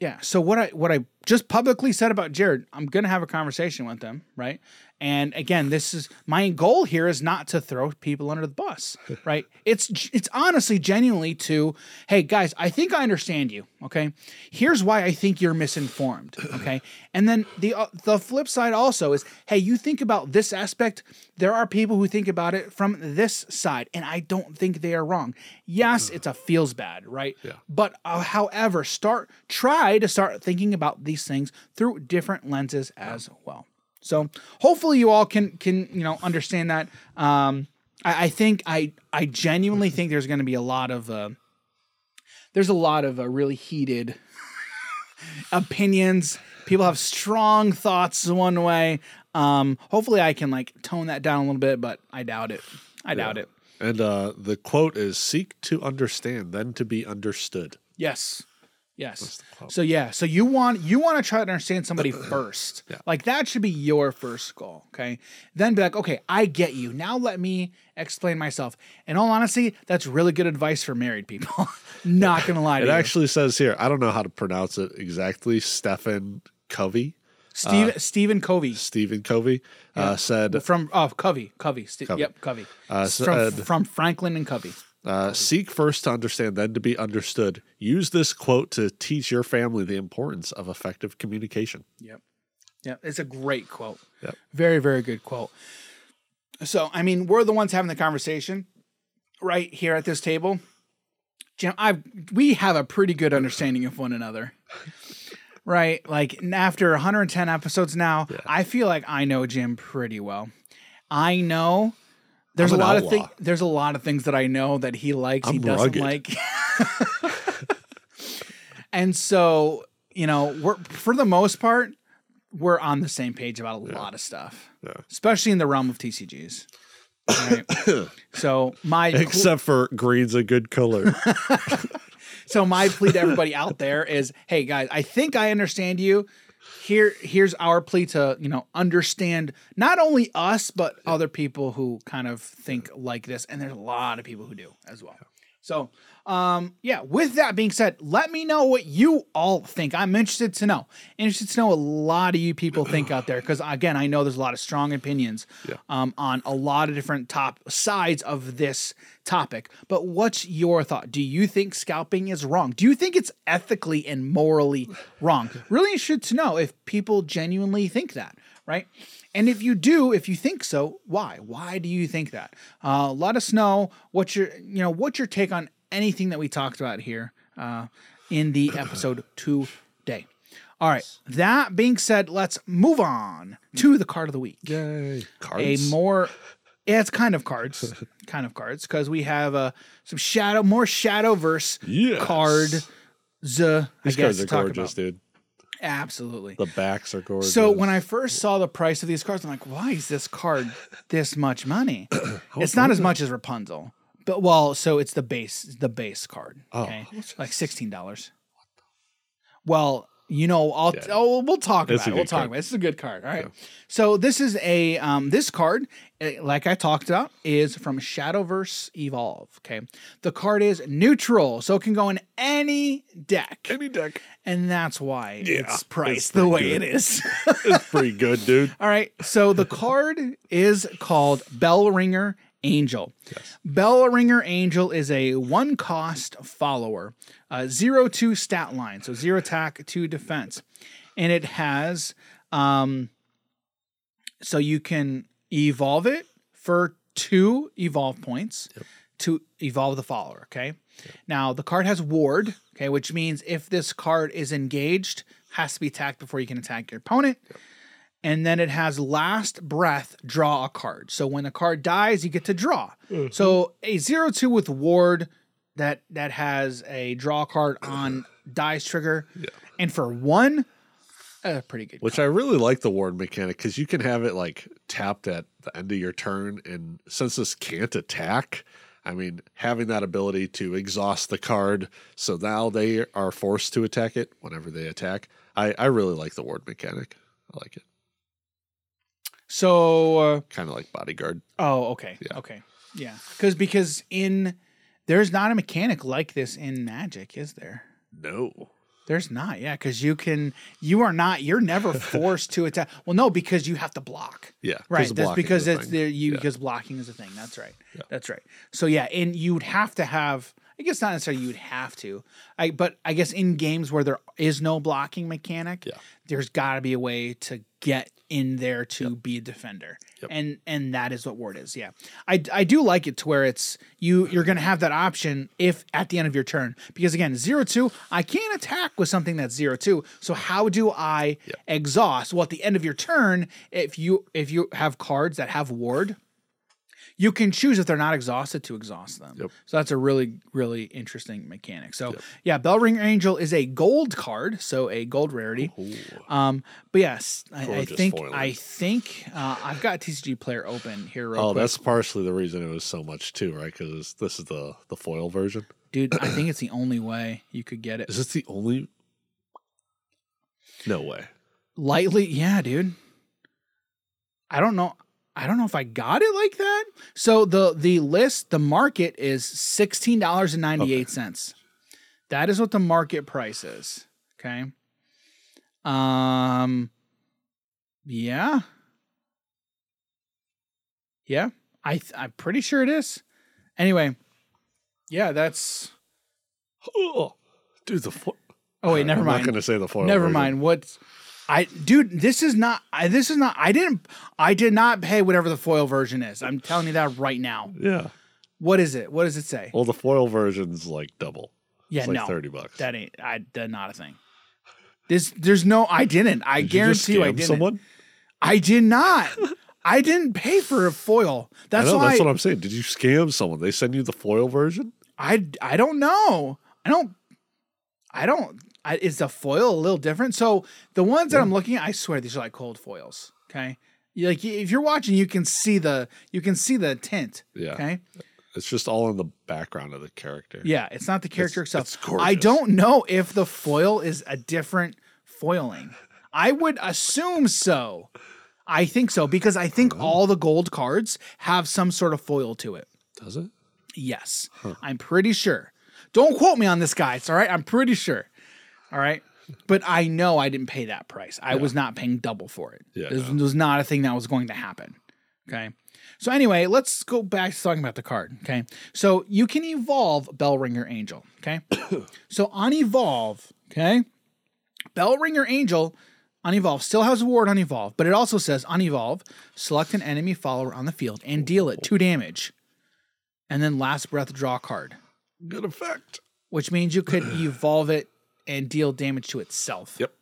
yeah. So what I what I just publicly said about Jared, I'm gonna have a conversation with him, right? And again, this is my goal here is not to throw people under the bus, right? It's it's honestly genuinely to, hey guys, I think I understand you. Okay, here's why I think you're misinformed. Okay, and then the uh, the flip side also is, hey, you think about this aspect. There are people who think about it from this side, and I don't think they are wrong. Yes, it's a feels bad, right? Yeah. But uh, however, start try to start thinking about these things through different lenses as well. So hopefully you all can can you know understand that. Um, I, I think I I genuinely think there's going to be a lot of uh, there's a lot of uh, really heated opinions. People have strong thoughts one way. Um, hopefully I can like tone that down a little bit, but I doubt it. I doubt it. And uh, the quote is seek to understand, then to be understood. Yes. Yes. So yeah, so you want you want to try to understand somebody first. Yeah. Like that should be your first goal, okay? Then be like, "Okay, I get you. Now let me explain myself." In all honesty, that's really good advice for married people. Not going to lie to It you. actually says here, I don't know how to pronounce it exactly. Stephen Covey, Steve, Stephen Covey Stephen Covey, uh, said, from oh Covey, Covey. Covey. Yep, Covey. Uh, from, said- from Franklin and Covey. Uh, Seek first to understand, then to be understood. Use this quote to teach your family the importance of effective communication. Yep. Yep. It's a great quote. Yep. Very, very good quote. So, I mean, we're the ones having the conversation right here at this table. Jim, I we have a pretty good understanding of one another. Right? Like after 110 episodes now, I feel like I know Jim pretty well. I know there's I'm a lot of things there's a lot of things that I know that he likes, he I'm doesn't rugged. like. and so, you know, we're for the most part, we're on the same page about a lot of stuff, Yeah. especially in the realm of TCGs. Right? so my Except for green's a good color. so my plea to everybody out there is, hey guys, I think I understand you. Here, here's our plea to you know understand not only us but other people who kind of think like this, and there's a lot of people who do as well. So, um, yeah. With that being said, let me know what you all think. I'm interested to know. Interested to know what a lot of you people think out there, because again, I know there's a lot of strong opinions Yeah. um, on a lot of different top sides of this topic. But what's your thought? Do you think scalping is wrong? Do you think it's ethically and morally wrong? Really interested to know if people genuinely think that, right? And if you do, if you think so, why? Why do you think that? Uh, let us know what your, you know, what's your take on anything that we talked about here uh, in the episode today. All right. That being said, let's move on to the card of the week Yay. Cards. a more yeah it's kind of cards kind of cards because we have uh some shadow more Shadowverse Yes. card z I These guess cards are gorgeous, about. dude. Absolutely. The backs are gorgeous. so when i first saw the price of these cards i'm like why is this card this much money? It's not as much as rapunzel but well so it's the base the base card Oh, okay? Like $16 well You know, I'll Yeah. oh we'll talk It's about it. We'll talk card. about it. This is a good card. All right. So this is a um this card, eh, like I talked about, is from Shadowverse Evolve. Okay. The card is neutral, so it can go in any deck. Any deck. And that's why Yeah, it's it's priced the way good. it is. It's pretty good, dude. All right. So the card is called Bellringer Angel. Yes. Bellringer Angel is a one cost follower, uh, zero two stat line, so zero attack, two defense, and it has um. So you can evolve it for two evolve points to evolve the follower. Okay. Now the card has ward. Okay, which means if this card is engaged, has to be attacked before you can attack your opponent. And then it has last breath, draw a card. So when a card dies, you get to draw. Mm-hmm. So a zero two with ward that that has a draw card on dies trigger. And for one, a pretty good. Which I really like the ward mechanic because you can have it like tapped at the end of your turn. And since this can't attack, I mean, having that ability to exhaust the card so now they are forced to attack it whenever they attack. I, I really like the ward mechanic. I like it. So uh, Kind of like bodyguard. Oh, okay. Yeah. Okay. Yeah. Because because in there's not a mechanic like this in Magic, is there? No. There's not. Yeah, because you can you are not you're never forced to attack. Well, no, because you have to block. Yeah, Right. That's because it's there you Yeah. because blocking is a thing. That's right. Yeah. That's right. So yeah, and you'd have to have I guess not necessarily you'd have to. I but I guess in games where there is no blocking mechanic, Yeah. there's gotta be a way to get in there to be a defender. Yep. And and that is what ward is. Yeah. I I do like it to where it's you you're gonna have that option if at the end of your turn. Because again, zero two, I can't attack with something that's zero two. So how do I Yep. exhaust? Well, at the end of your turn, if you if you have cards that have ward, you can choose if they're not exhausted to exhaust them. Yep. So that's a really, really interesting mechanic. So yeah, Bellring Angel is a gold card, so a gold rarity. Ooh. Um, but yes, I, I think. I think uh, I've got TCGplayer open here. Oh, quick. that's partially the reason it was so much too, right? Because this is the the foil version. dude. I think it's the only way you could get it Is this the only? No way. lightly. Yeah, dude. I don't know. I don't know if I got it like that. So the the list, the market is sixteen dollars and ninety eight cents. That is what the market price is. Okay. Um. Yeah. Yeah. I th- I'm pretty sure it is. Anyway. Yeah, that's. Oh, dude, the foil. Oh wait, never mind. I'm not going to say the foil. Never version. mind. What I dude, this is not I this is not I didn't I did not pay whatever the foil version is. I'm telling you that right now. Yeah. What is it? What does it say? Well, the foil version's like double. yeah, It's like no. thirty bucks. That ain't I that's not a thing. This there's no I didn't. I Did you guarantee you, I scam didn't. Someone? I did not. I didn't pay for a foil. That's I know. why That's what I'm saying. Did you scam someone? They send you the foil version? I I don't know. I don't. I don't. I, is the foil a little different? So the ones that I'm looking at, I swear these are like cold foils. Okay, like if you're watching, you can see the you can see the tint. Yeah. Okay. It's just all in the background of the character. Yeah, it's not the character It's- itself. it's. I don't know if the foil is a different foiling. I would assume so. I think so because I think uh-huh. all the gold cards have some sort of foil to it. Does it? Yes, I'm pretty sure. Don't quote me on this, guys. All right, I'm pretty sure. All right, but I know I didn't pay that price. I was not paying double for it. Yeah, this no. was not a thing that was going to happen. Okay. So anyway, let's go back to talking about the card. Okay. So you can evolve Bellringer Angel. Okay. so on evolve, okay, Bellringer Angel on evolve still has a ward on evolve, but it also says on evolve, select an enemy follower on the field and deal it two damage. And then last breath draw a card, Good effect. which means you could evolve it and deal damage to itself. Yep.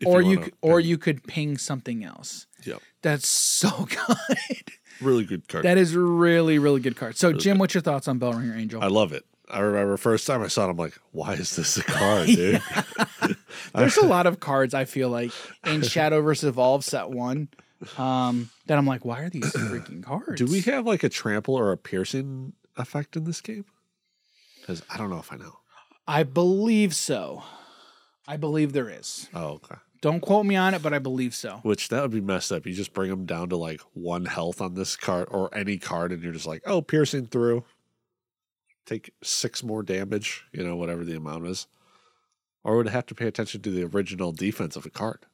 If or you, c- or you could ping something else. Yep. That's so good. Really good card. that is really really good card. So Jim, what's your thoughts on Bellringer Angel? I love it. I remember first time I saw it, I'm like, why is this a card, dude? There's a lot of cards I feel like in Shadowverse Evolve set one. Um, that I'm like, why are these freaking cards? Do we have like a trample or a piercing effect in this game? Because I don't know if I know. I believe so. I believe there is. Oh, okay. Don't quote me on it, but I believe so. Which that would be messed up. You just bring them down to like one health on this card or any card, and you're just like, oh, piercing through. Take six more damage, you know, whatever the amount is. Or would it have to pay attention to the original defense of a card?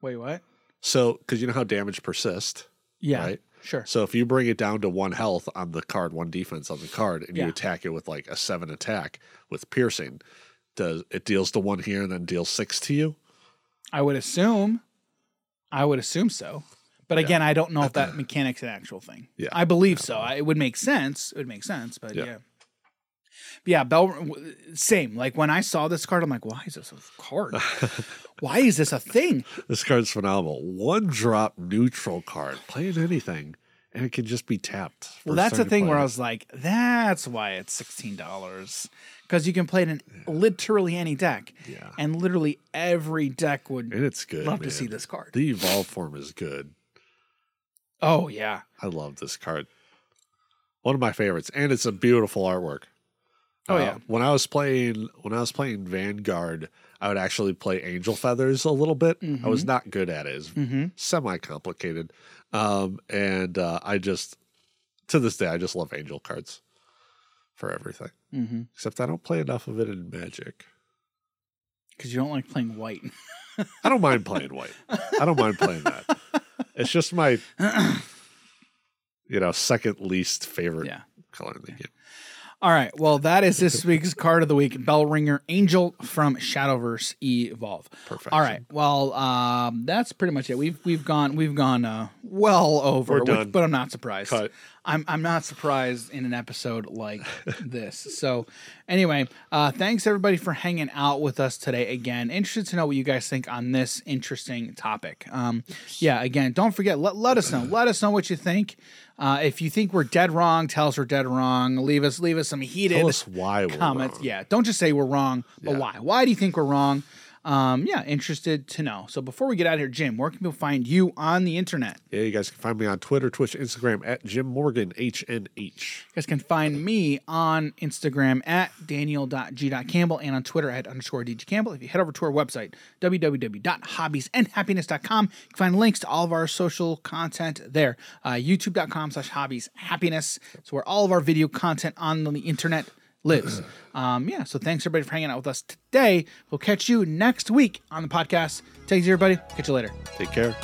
Wait, what? So, because you know how damage persists, Yeah, right? Sure. So if you bring it down to one health on the card, one defense on the card, and Yeah. you attack it with like a seven attack with piercing, does it deals to one here and then deals six to you? I would assume. I would assume so. But again, I don't know if that mechanic's an actual thing. Yeah. I believe so. I, it would make sense. It would make sense. But Yeah. Yeah. Yeah, Bell. Same. Like when I saw this card, I'm like, why is this a card? why is this a thing? This card's phenomenal. One drop neutral card, playing anything, and it can just be tapped. Well, that's the thing play where I was like, that's why it's sixteen dollars because you can play it in literally any deck, Yeah. and literally every deck would and it's good. love to see this card. The evolve form is good. oh yeah, I love this card. One of my favorites, and it's a beautiful artwork. Oh, Uh, yeah. When I was playing, when I was playing Vanguard, I would actually play Angel Feathers a little bit. I was not good at it. It's mm-hmm. semi complicated, um, and uh, I just to this day I just love Angel cards for everything. Mm-hmm. Except I don't play enough of it in Magic. because you don't like playing white. I don't mind playing white. I don't mind playing that. It's just my, you know, second least favorite yeah. color in the game. All right. Well, that is this week's card of the week. Bellringer Angel from Shadowverse Evolve. Perfect. All right. Well, um, that's pretty much it. We've we've gone we've gone uh, well over, We're which- but I'm not surprised. Cut. I'm I'm not surprised in an episode like this. So, anyway, uh, thanks everybody for hanging out with us today. Again, interested to know what you guys think on this interesting topic. Um, yeah. Again, don't forget let let us know. Let us know what you think. Uh, if you think we're dead wrong, tell us we're dead wrong. Leave us leave us some heated Tell us why comments. wrong. Yeah, don't just say we're wrong, but Yeah. why? Why do you think we're wrong? Um, yeah, interested to know. So before we get out of here, Jim, where can people find you on the internet? Yeah, you guys can find me on Twitter, Twitch, Instagram at Jim Morgan, HNH. You guys can find me on Instagram at daniel.g.campbell and on Twitter at underscore dgcampbell. If you head over to our website, www.hobbiesandhappiness.com, you can find links to all of our social content there. Uh, YouTube.com slash hobbies happiness. So where all of our video content on the internet lives. Um, yeah, so thanks everybody for hanging out with us today. We'll catch you next week on the podcast. Take easy, everybody. Catch you later. Take care.